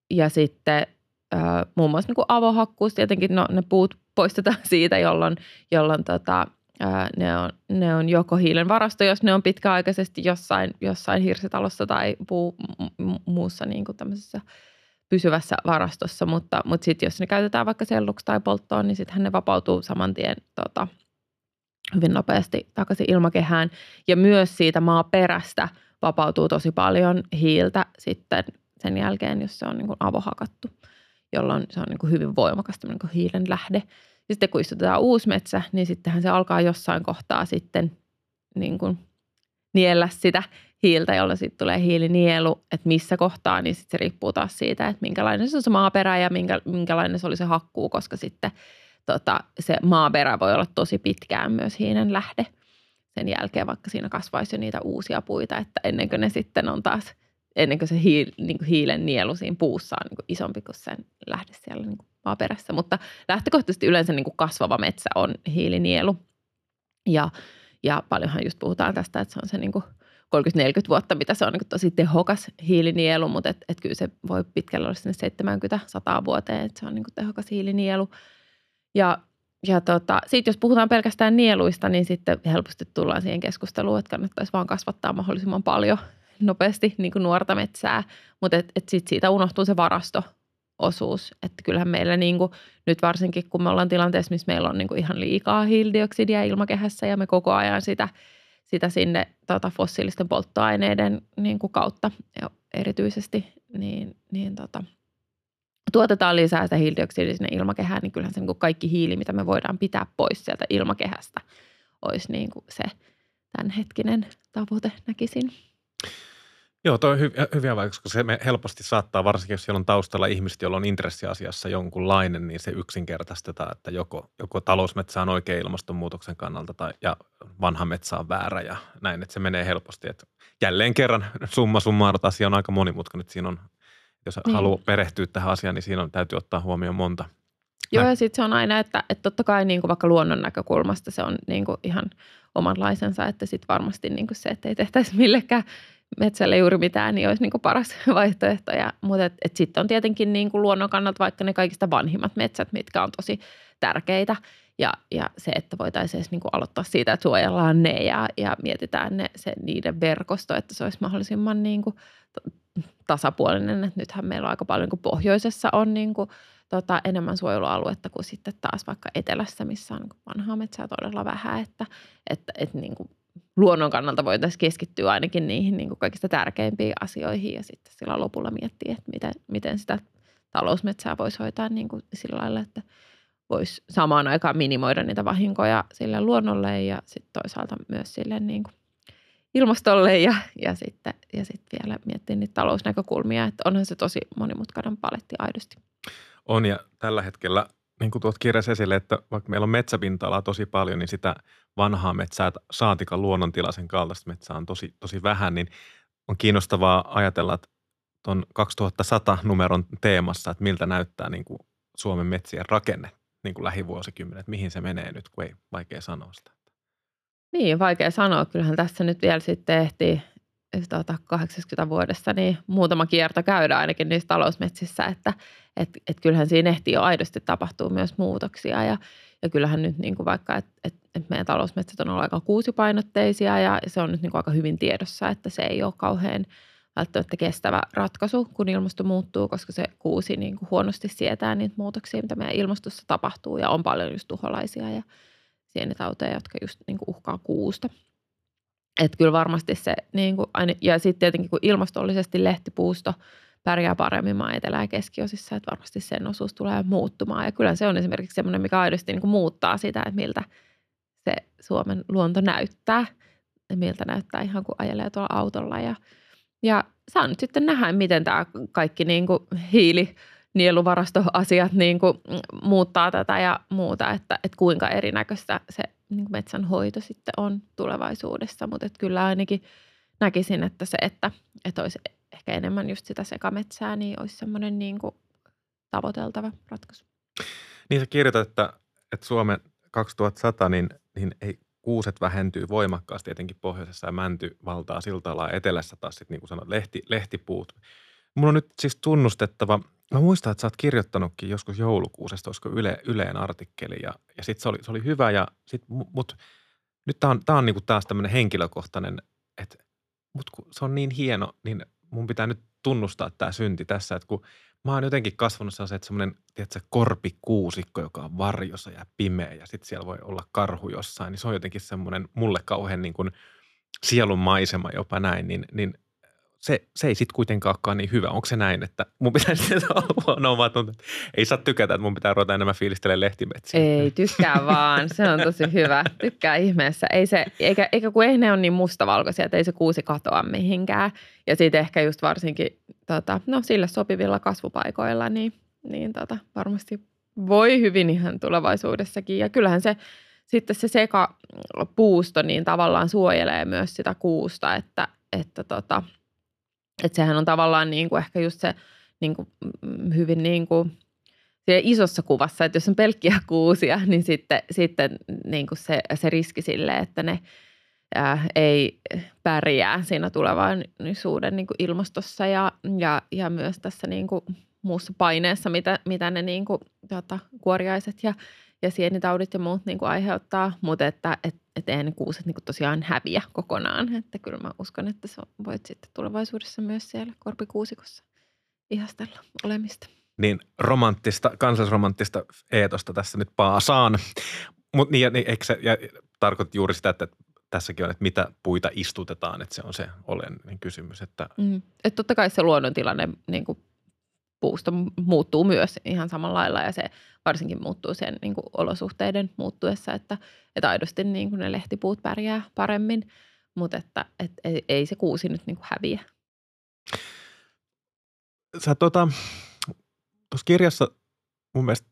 Speaker 2: ja sitten äh, muun muassa niin avohakkuus, tietenkin no, ne puut poistetaan siitä, jolloin, jolloin tota, äh, ne, on, ne on joko hiilen varasto, jos ne on pitkäaikaisesti jossain, jossain hirsitalossa tai puu, muussa niin kuin tämmöisessä pysyvässä varastossa, mutta, mutta sitten jos ne käytetään vaikka selluksi tai polttoon, niin sittenhän ne vapautuu saman tien tota, hyvin nopeasti takaisin ilmakehään. Ja myös siitä maaperästä – vapautuu tosi paljon hiiltä sitten sen jälkeen, jos se on niin kuin avohakattu, jolloin se on niin kuin hyvin voimakas niin kuin hiilen lähde. Sitten kun istutetaan uusi metsä, niin sittenhän se alkaa jossain kohtaa sitten niin kuin niellä sitä hiiltä, jolla sitten tulee hiilinielu, että missä kohtaa, niin sitten se riippuu taas siitä, että minkälainen se on se maaperä ja minkä, minkälainen se oli se hakkuu, koska sitten tota, se maaperä voi olla tosi pitkään myös hiilen lähde – sen jälkeen, vaikka siinä kasvaisi jo niitä uusia puita, että ennen kuin ne sitten on taas, ennen kuin se hiil, niin kuin hiilen nielu siinä puussa on niin kuin isompi kuin sen lähde siellä niin kuin maaperässä. Mutta lähtökohtaisesti yleensä niin kuin kasvava metsä on hiilinielu. Ja, ja paljonhan just puhutaan tästä, että se on se niin kuin 30-40 vuotta, mitä se on niin tosi tehokas hiilinielu, mutta et, et kyllä se voi pitkällä olla sinne 70-100 vuoteen, että se on niin kuin tehokas hiilinielu. Ja ja tota, sitten jos puhutaan pelkästään nieluista, niin sitten helposti tullaan siihen keskusteluun, että kannattaisi vaan kasvattaa mahdollisimman paljon nopeasti niin kuin nuorta metsää, mutta et, et sit siitä unohtuu se varastoosuus. Että kyllähän meillä niin kuin, nyt varsinkin, kun me ollaan tilanteessa, missä meillä on niin kuin ihan liikaa hiilidioksidia ilmakehässä ja me koko ajan sitä, sitä sinne tota, fossiilisten polttoaineiden niin kuin kautta erityisesti, niin, niin tota – tuotetaan lisää sitä hiilidioksidia sinne ilmakehään, niin kyllähän se niin kuin kaikki hiili, mitä me voidaan pitää pois sieltä ilmakehästä, olisi niin kuin se tämänhetkinen tavoite, näkisin.
Speaker 1: Joo, tuo on hy- hyviä vaikutuksia, koska se me helposti saattaa, varsinkin jos siellä on taustalla ihmiset, joilla on intressiasiassa jonkunlainen, niin se yksinkertaistetaan, että joko, joko talousmetsä on oikein ilmastonmuutoksen kannalta tai, ja vanha metsä on väärä ja näin, että se menee helposti. Että jälleen kerran summa summaarut asia on aika monimutkainen, että siinä on jos niin. haluaa perehtyä tähän asiaan, niin siinä on, täytyy ottaa huomioon monta.
Speaker 2: Joo, ja sitten se on aina, että, että totta kai niin kuin vaikka luonnon näkökulmasta se on niin kuin ihan omanlaisensa, että sitten varmasti niin kuin se, että ei tehtäisi millekään metsälle juuri mitään, niin olisi niin kuin paras vaihtoehto. Ja, mutta et, et sitten on tietenkin niin kuin luonnon kannalta vaikka ne kaikista vanhimmat metsät, mitkä on tosi tärkeitä. Ja, ja se, että voitaisiin niin kuin aloittaa siitä, että suojellaan ne ja, ja mietitään ne, se, niiden verkosto, että se olisi mahdollisimman niin kuin tasapuolinen. Että nythän meillä on aika paljon, kun pohjoisessa on niin kuin, tota, enemmän suojelualuetta kuin sitten taas vaikka etelässä, missä on niin vanhaa metsää todella vähän, että, että, että niin kuin luonnon kannalta voitaisiin keskittyä ainakin niihin niin kuin kaikista tärkeimpiin asioihin ja sitten sillä lopulla miettiä, että miten, miten sitä talousmetsää voisi hoitaa niin kuin sillä lailla, että voisi samaan aikaan minimoida niitä vahinkoja sille luonnolle ja sitten toisaalta myös sille niin kuin ilmastolle ja, ja, sitten, ja sitten vielä miettiä niitä talousnäkökulmia, että onhan se tosi monimutkainen paletti aidosti.
Speaker 1: On ja tällä hetkellä niin kuin tuot kirjassa esille, että vaikka meillä on metsäpinta-alaa tosi paljon, niin sitä vanhaa metsää, saatikan luonnontilaisen kaltaista metsää on tosi, tosi vähän, niin on kiinnostavaa ajatella, että tuon 2100 numeron teemassa, että miltä näyttää niin kuin Suomen metsien rakenne niin kuin lähivuosikymmenet, mihin se menee nyt, kun ei vaikea sanoa sitä.
Speaker 2: Niin, vaikea sanoa. Kyllähän tässä nyt vielä sitten ehtii tuota, 80 vuodessa niin muutama kierto käydä ainakin niissä talousmetsissä, että et, et kyllähän siinä ehtii jo aidosti tapahtuu myös muutoksia ja, ja kyllähän nyt niin kuin vaikka, että et, et meidän talousmetsät on ollut aika kuusipainotteisia ja se on nyt niin kuin aika hyvin tiedossa, että se ei ole kauhean välttämättä kestävä ratkaisu, kun ilmasto muuttuu, koska se kuusi niin kuin huonosti sietää niitä muutoksia, mitä meidän ilmastossa tapahtuu ja on paljon just tuholaisia ja sienitauteja, jotka just niin kuin uhkaa kuusta. Että kyllä varmasti se, niin kuin, ja sitten tietenkin kun ilmastollisesti lehtipuusto pärjää paremmin maa etelä- ja keskiosissa, että varmasti sen osuus tulee muuttumaan. Ja kyllä se on esimerkiksi semmoinen, mikä aidosti niin kuin muuttaa sitä, että miltä se Suomen luonto näyttää. Ja miltä näyttää ihan kuin ajelee tuolla autolla. Ja, ja saa nyt sitten nähdä, miten tämä kaikki niin kuin hiili, nieluvarastoasiat niin kuin muuttaa tätä ja muuta, että, että kuinka erinäköistä se niin kuin metsänhoito sitten on tulevaisuudessa. Mutta että kyllä ainakin näkisin, että se, että, että olisi ehkä enemmän just sitä sekametsää, niin olisi semmoinen niin kuin tavoiteltava ratkaisu.
Speaker 1: Niin sä kirjoitat, että, että Suomen 2100, niin, niin ei kuuset vähentyy voimakkaasti etenkin pohjoisessa ja mänty valtaa siltä etelässä taas sitten niin kuin sanot, lehti, lehtipuut. Mun on nyt siis tunnustettava, mä muistan, että sä oot kirjoittanutkin joskus joulukuusesta, olisiko Yle, Yleen artikkeli ja, ja sitten se oli, se oli hyvä ja sit, mut nyt tää on, tää on niinku taas tämmöinen henkilökohtainen, että mut kun se on niin hieno, niin mun pitää nyt tunnustaa tämä synti tässä, että kun mä oon jotenkin kasvanut sellaisen, että semmoinen, tiedätkö, korpikuusikko, joka on varjossa ja pimeä ja sitten siellä voi olla karhu jossain, niin se on jotenkin semmoinen mulle kauhean niin kuin sielun maisema jopa näin, niin, niin se, se ei sitten kuitenkaan niin hyvä. Onko se näin, että mun pitäisi vaan tuntuu, että ei saa tykätä, että mun pitää ruveta enemmän fiilistelemään lehtimetsiä.
Speaker 2: Ei, tykkää vaan. Se on tosi hyvä. Tykkää ihmeessä. Ei se, eikä, eikä kun ei ne ole niin mustavalkoisia, että ei se kuusi katoa mihinkään. Ja sitten ehkä just varsinkin tota, no, sille sopivilla kasvupaikoilla, niin, niin tota, varmasti voi hyvin ihan tulevaisuudessakin. Ja kyllähän se sitten se sekapuusto niin tavallaan suojelee myös sitä kuusta, että, että tota – että sehän on tavallaan niin kuin ehkä just se niin kuin mm, hyvin niin kuin isossa kuvassa, että jos on pelkkiä kuusia, niin sitten, sitten niin kuin se, se riski sille, että ne ää, ei pärjää siinä tulevaisuuden niin kuin ilmastossa ja, ja, ja myös tässä niin kuin muussa paineessa, mitä, mitä ne niin kuin, tota, kuoriaiset ja, ja sienitaudit ja muut niin kuin aiheuttaa, mutta että et, et eihän ne kuuset niin kuin tosiaan häviä kokonaan. Että kyllä mä uskon, että sä voit sitten tulevaisuudessa myös siellä korpikuusikossa ihastella olemista.
Speaker 1: Niin romanttista, kansallisromanttista eetosta tässä nyt paasaan. Mutta niin, niin, eikö se, ja tarkoitat juuri sitä, että tässäkin on, että mitä puita istutetaan, että se on se olennainen kysymys. Että...
Speaker 2: Mm. Et totta kai se luonnontilanne niin kuin puusto muuttuu myös ihan samalla lailla ja se varsinkin muuttuu sen niin kuin olosuhteiden muuttuessa, että, että aidosti niin kuin ne lehtipuut pärjää paremmin, mutta että, että ei, ei se kuusi nyt niin kuin häviä.
Speaker 1: Sä tota, tuossa kirjassa mun mielestä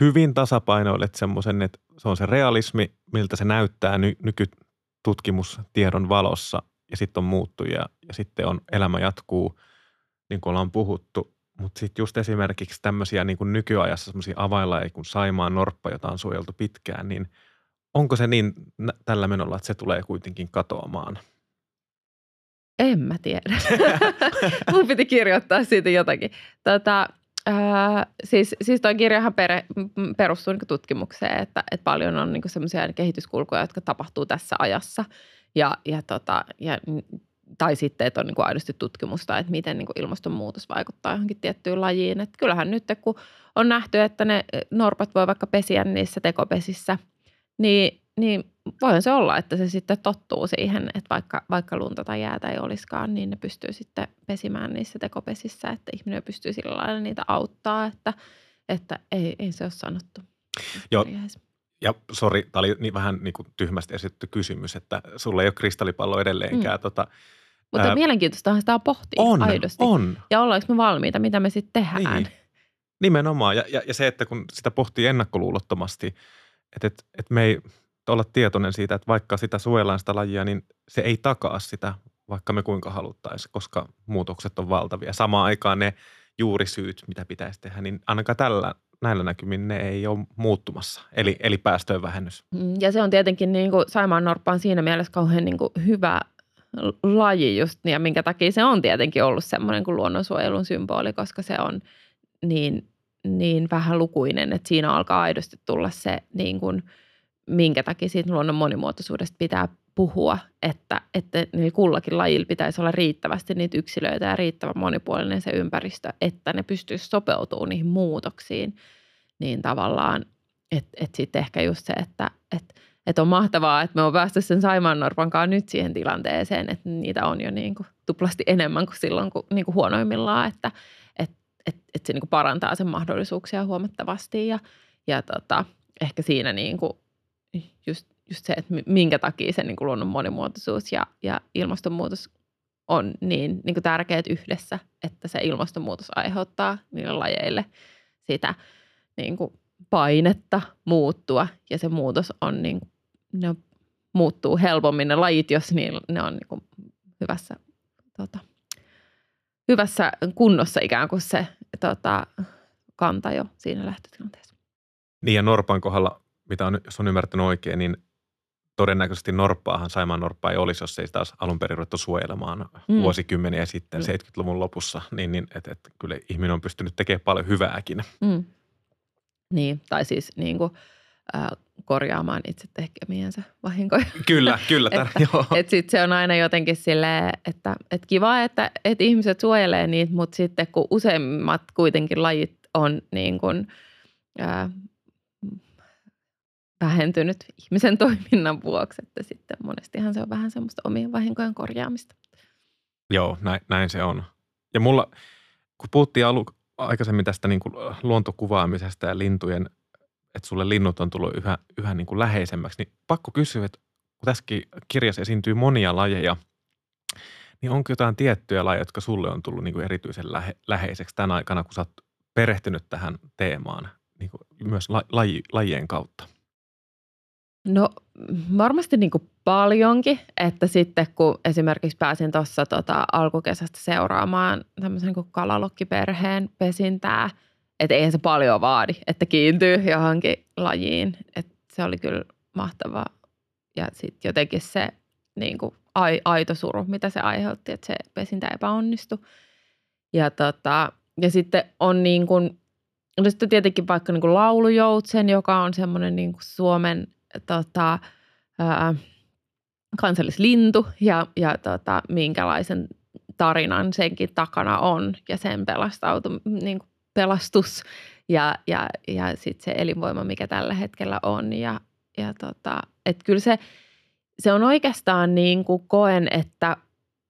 Speaker 1: hyvin tasapainoilet semmoisen, että se on se realismi, miltä se näyttää ny, nykytutkimustiedon valossa ja sitten on muuttuja ja sitten on elämä jatkuu, niin kuin ollaan puhuttu. Mutta sitten just esimerkiksi tämmöisiä niin kuin nykyajassa semmoisia avainlajeja kuin Saimaan norppa, jota on suojeltu pitkään, niin onko se niin tällä menolla, että se tulee kuitenkin katoamaan?
Speaker 2: En mä tiedä. Mun piti kirjoittaa siitä jotakin. Tota, äh, siis, siis tuo kirjahan per, perustuu niin tutkimukseen, että, että paljon on niin semmoisia kehityskulkuja, jotka tapahtuu tässä ajassa. Ja, ja, tota, ja tai sitten, että on niin kuin aidosti tutkimusta, että miten niin kuin ilmastonmuutos vaikuttaa johonkin tiettyyn lajiin. Että kyllähän nyt, kun on nähty, että ne norpat voi vaikka pesiä niissä tekopesissä, niin, niin voihan se olla, että se sitten tottuu siihen, että vaikka, vaikka lunta tai jäätä ei olisikaan, niin ne pystyy sitten pesimään niissä tekopesissä, että ihminen pystyy sillä lailla niitä auttaa, että, että ei, ei se ole sanottu.
Speaker 1: Joo, ja sori, tämä oli niin vähän niin kuin tyhmästi esitetty kysymys, että sulla ei ole kristallipallo edelleenkään. Mm. Tota,
Speaker 2: mutta Ää, mielenkiintoistahan sitä pohtia
Speaker 1: on,
Speaker 2: aidosti.
Speaker 1: On.
Speaker 2: Ja ollaanko me valmiita, mitä me sitten tehdään. Niin.
Speaker 1: Nimenomaan. Ja, ja, ja se, että kun sitä pohtii ennakkoluulottomasti, että, että, että me ei olla tietoinen siitä, että vaikka sitä suojellaan sitä lajia, niin se ei takaa sitä, vaikka me kuinka haluttaisiin, koska muutokset on valtavia. Samaan aikaan ne juurisyyt, mitä pitäisi tehdä, niin ainakaan tällä, näillä näkymin ne ei ole muuttumassa, eli, eli päästöjen vähennys.
Speaker 2: Mm, ja se on tietenkin niin kuin Saimaan Norppa on siinä mielessä kauhean niin kuin hyvä laji just, ja minkä takia se on tietenkin ollut semmoinen kuin luonnonsuojelun symboli, koska se on niin, niin vähän lukuinen, että siinä alkaa aidosti tulla se, niin kuin, minkä takia siitä luonnon monimuotoisuudesta pitää puhua, että, että niillä kullakin lajilla pitäisi olla riittävästi niitä yksilöitä ja riittävän monipuolinen se ympäristö, että ne pystyisi sopeutumaan niihin muutoksiin. Niin tavallaan, että et sitten ehkä just se, että et, et on mahtavaa, että me on päästy sen Saimaan Norpankaan nyt siihen tilanteeseen, että niitä on jo niin kuin tuplasti enemmän kuin silloin kun, niin kuin huonoimmillaan, että et, et, et se niin kuin parantaa sen mahdollisuuksia huomattavasti. Ja, ja tota, ehkä siinä niin kuin just just se, että minkä takia se niin kuin luonnon monimuotoisuus ja, ja ilmastonmuutos on niin, niin kuin tärkeät yhdessä, että se ilmastonmuutos aiheuttaa niille lajeille sitä niin kuin painetta muuttua. Ja se muutos on, niin, ne muuttuu helpommin ne lajit, jos niin, ne on niin kuin hyvässä, tota, hyvässä kunnossa ikään kuin se tota, kanta jo siinä lähtötilanteessa.
Speaker 1: Niin ja Norpan kohdalla, mitä on, jos on ymmärtänyt oikein, niin todennäköisesti norppaahan, Saimaan norppaa ei olisi, jos ei sitä olisi alun perin ruvettu suojelemaan mm. vuosikymmeniä sitten, mm. 70-luvun lopussa, niin, niin että et, kyllä ihminen on pystynyt tekemään paljon hyvääkin. Mm.
Speaker 2: Niin, tai siis niin kuin, äh, korjaamaan itse tekemiensä vahinkoja.
Speaker 1: Kyllä, kyllä.
Speaker 2: että, joo. Et sit se on aina jotenkin silleen, että et kiva, että et ihmiset suojelee niitä, mutta sitten kun useimmat kuitenkin lajit on niin kuin, äh, vähentynyt ihmisen toiminnan vuoksi, että sitten monestihan se on vähän semmoista omien vahinkojen korjaamista.
Speaker 1: Joo, näin, näin se on. Ja mulla, kun puhuttiin alu, aikaisemmin tästä niin kuin luontokuvaamisesta ja lintujen, että sulle linnut on tullut yhä, yhä niin kuin läheisemmäksi, niin pakko kysyä, että kun tässäkin kirjassa esiintyy monia lajeja, niin onko jotain tiettyjä lajeja, jotka sulle on tullut niin kuin erityisen lähe, läheiseksi tänä aikana, kun sä oot perehtynyt tähän teemaan niin kuin myös la, laji, lajien kautta?
Speaker 2: No varmasti niin kuin paljonkin, että sitten kun esimerkiksi pääsin tuossa tota, alkukesästä seuraamaan tämmöisen niin kalalokkiperheen pesintää, että eihän se paljon vaadi, että kiintyy johonkin lajiin. Että se oli kyllä mahtavaa. Ja sitten jotenkin se niin kuin aito suru, mitä se aiheutti, että se pesintä epäonnistui. Ja, tota, ja sitten on niin kuin, no sitten tietenkin vaikka niin kuin laulujoutsen, joka on semmoinen niin kuin Suomen – tota, ää, kansallislintu ja, ja tota, minkälaisen tarinan senkin takana on ja sen pelastautu, niin kuin pelastus ja, ja, ja sitten se elinvoima, mikä tällä hetkellä on. Ja, ja tota, et kyllä se, se on oikeastaan niin kuin koen, että,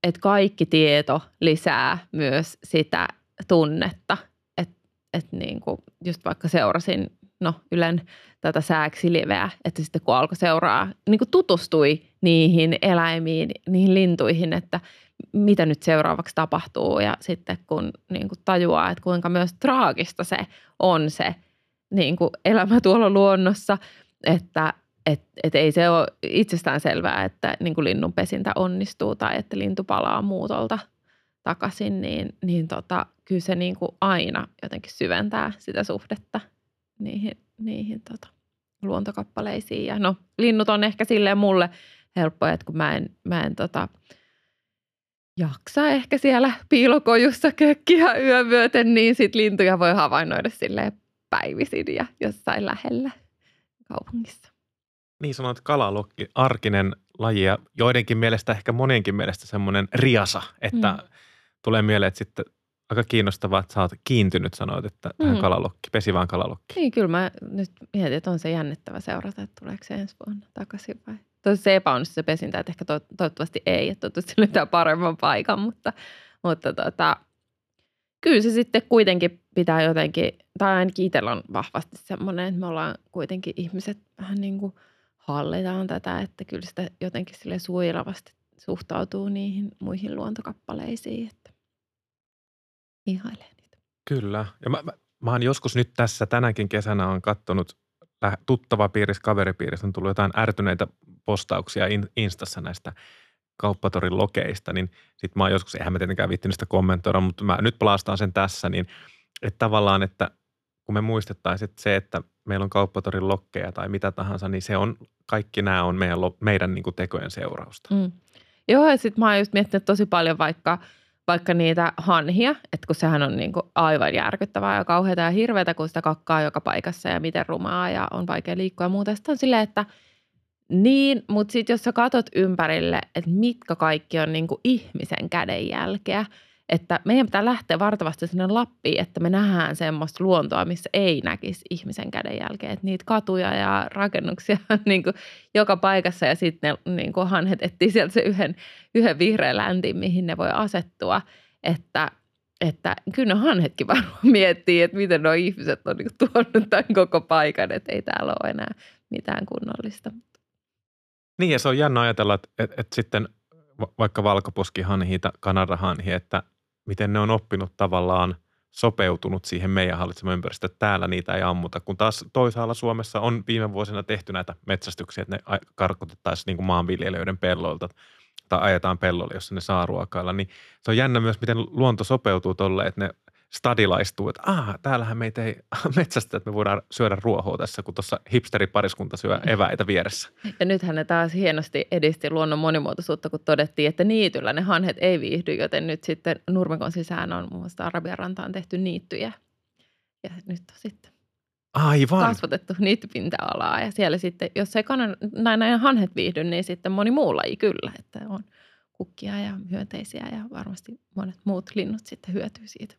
Speaker 2: että kaikki tieto lisää myös sitä tunnetta. Että et niin kuin just vaikka seurasin no Ylen tätä sääksiliveä, että sitten kun alkoi seuraa, niin kuin tutustui niihin eläimiin, niihin lintuihin, että mitä nyt seuraavaksi tapahtuu ja sitten kun niin kuin tajuaa, että kuinka myös traagista se on se niin kuin elämä tuolla luonnossa, että et, et ei se ole itsestään selvää, että niin kuin linnun pesintä onnistuu tai että lintu palaa muutolta takaisin, niin, niin tota, kyllä se niin kuin aina jotenkin syventää sitä suhdetta niihin, niihin tota, luontokappaleisiin. Ja no, linnut on ehkä silleen mulle helppoja, että kun mä en, mä en tota, jaksa ehkä siellä piilokojussa kökkiä yövyöten, niin sit lintuja voi havainnoida silleen päivisin ja jossain lähellä kaupungissa.
Speaker 1: Niin sanoit kalalokki, arkinen laji ja joidenkin mielestä, ehkä monenkin mielestä semmoinen riasa, että mm. tulee mieleen, että sitten aika kiinnostavaa, että sä oot kiintynyt, sanoit, että tähän mm. kalalokki, pesivään kalalokki.
Speaker 2: Niin, kyllä mä nyt mietin, että on se jännittävä seurata, että tuleeko se ensi vuonna takaisin vai. Tosi epäonnistui se pesintä, että ehkä to, toivottavasti ei, että toivottavasti löytää paremman paikan, mutta, mutta tota, kyllä se sitten kuitenkin pitää jotenkin, tai ainakin itsellä on vahvasti semmoinen, että me ollaan kuitenkin ihmiset vähän niin kuin hallitaan tätä, että kyllä sitä jotenkin sille suojelavasti suhtautuu niihin muihin luontokappaleisiin, että ihailee niitä.
Speaker 1: Kyllä. Ja mä, mä, mä oon joskus nyt tässä tänäkin kesänä on kattonut tuttava piirissä, kaveripiirissä on tullut jotain ärtyneitä postauksia Instassa näistä kauppatorin lokeista, niin sitten mä oon joskus, eihän mä tietenkään viittinyt sitä kommentoida, mutta mä nyt palaastaan sen tässä, niin että tavallaan, että kun me muistettaisiin, että se, että meillä on kauppatorin lokkeja tai mitä tahansa, niin se on, kaikki nämä on meidän, meidän niin kuin tekojen seurausta. Mm.
Speaker 2: Joo, ja sitten mä oon just miettinyt tosi paljon vaikka, vaikka niitä hanhia, että kun sehän on niin kuin aivan järkyttävää ja kauheata ja hirveätä, kun sitä kakkaa joka paikassa ja miten rumaa ja on vaikea liikkua ja muuta. Sitten on silleen, että niin, mutta sitten jos sä katot ympärille, että mitkä kaikki on niin kuin ihmisen kädenjälkeä – että meidän pitää lähteä vartavasti sinne Lappiin, että me nähdään semmoista luontoa, missä ei näkisi ihmisen kädenjälkeä. Että niitä katuja ja rakennuksia on niin kuin joka paikassa ja sitten ne niin kuin hanhet etsii sieltä se yhden, yhden vihreän läntin, mihin ne voi asettua. Että, että kyllä ne hanhetkin varmaan miettii, että miten nuo ihmiset on niin tuonut tämän koko paikan, että ei täällä ole enää mitään kunnollista.
Speaker 1: Niin ja se on jännä ajatella, että, että, että sitten vaikka valkoposkihanhi tai kanadahanhi, että miten ne on oppinut tavallaan sopeutunut siihen meidän hallitsemaan ympäristöön. Täällä niitä ei ammuta, kun taas toisaalla Suomessa on viime vuosina tehty näitä metsästyksiä, että ne karkotettaisiin niin kuin maanviljelijöiden pelloilta tai ajetaan pellolle, jossa ne saa ruokailla. Niin se on jännä myös, miten luonto sopeutuu tolle, että ne stadilaistuu, että ah, täällähän meitä ei metsästä, että me voidaan syödä ruohoa tässä, kun tuossa hipsteripariskunta syö mm. eväitä vieressä.
Speaker 2: Ja nythän ne taas hienosti edisti luonnon monimuotoisuutta, kun todettiin, että niityllä ne hanhet ei viihdy, joten nyt sitten Nurmekon sisään on muun muassa Arabian rantaan tehty niittyjä. Ja nyt on sitten
Speaker 1: Aivan.
Speaker 2: kasvatettu niittypinta-alaa ja siellä sitten, jos ei kanan, näin, näin hanhet viihdy, niin sitten moni muu laji kyllä, että on kukkia ja hyönteisiä ja varmasti monet muut linnut sitten hyötyy siitä.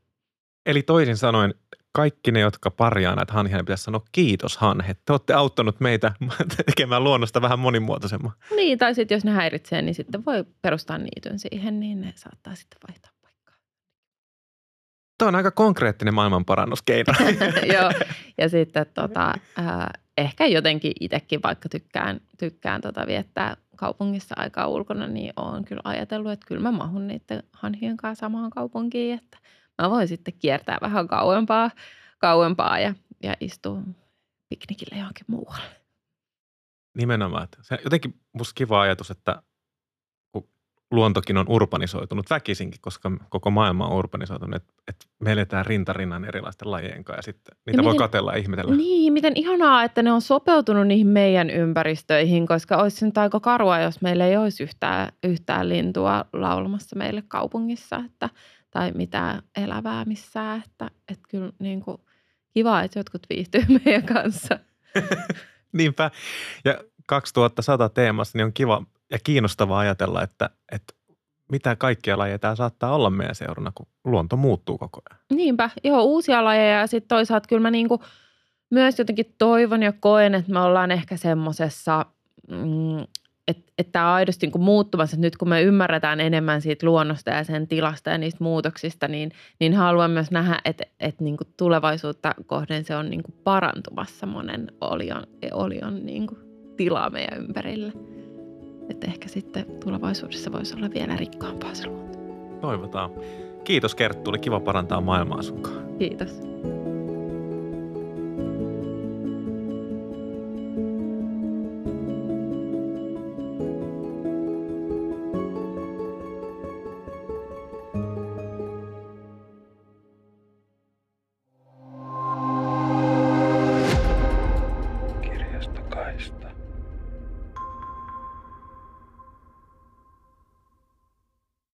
Speaker 1: Eli toisin sanoen, kaikki ne, jotka parjaa näitä hanhia, niin pitäisi sanoa kiitos hanhet. Te olette auttanut meitä tekemään luonnosta vähän monimuotoisemman.
Speaker 2: Niin, tai sitten jos ne häiritsee, niin sitten voi perustaa niityn siihen, niin ne saattaa sitten vaihtaa paikkaa.
Speaker 1: Tuo on aika konkreettinen maailmanparannuskeino.
Speaker 2: Joo, ja sitten tota, äh, ehkä jotenkin itsekin, vaikka tykkään, tykkään tota viettää kaupungissa aikaa ulkona, niin olen kyllä ajatellut, että kyllä mä mahun niiden hanhien kanssa samaan kaupunkiin, että – mä voin sitten kiertää vähän kauempaa, kauempaa ja, ja istua piknikille johonkin muualle.
Speaker 1: Nimenomaan. Se jotenkin musta kiva ajatus, että kun luontokin on urbanisoitunut väkisinkin, koska koko maailma on urbanisoitunut, että, että me eletään rintarinnan erilaisten lajien kanssa ja sitten niitä ja voi miten, katella ja ihmetellä.
Speaker 2: Niin, miten ihanaa, että ne on sopeutunut niihin meidän ympäristöihin, koska olisi nyt aika karua, jos meillä ei olisi yhtään, yhtään lintua laulamassa meille kaupungissa, että – tai mitään elävää missään. Että, että kyllä niin kuin, kiva, että jotkut viihtyy meidän kanssa.
Speaker 1: Niinpä. Ja 2100 teemassa niin on kiva ja kiinnostavaa ajatella, että, että mitä kaikkia lajeja tämä saattaa olla meidän seurana, kun luonto muuttuu koko ajan.
Speaker 2: Niinpä, joo, uusia lajeja ja sitten toisaalta kyllä mä niinku myös jotenkin toivon ja koen, että me ollaan ehkä semmoisessa mm, että et tämä on aidosti niin kuin muuttumassa. Nyt kun me ymmärretään enemmän siitä luonnosta ja sen tilasta ja niistä muutoksista, niin, niin haluan myös nähdä, että et niin kuin tulevaisuutta kohden se on niin kuin parantumassa monen olion, olion niin kuin tilaa meidän ympärillä. Että ehkä sitten tulevaisuudessa voisi olla vielä rikkaampaa se luonto.
Speaker 1: Toivotaan. Kiitos Kerttu, oli kiva parantaa maailmaa sunkaan.
Speaker 2: Kiitos.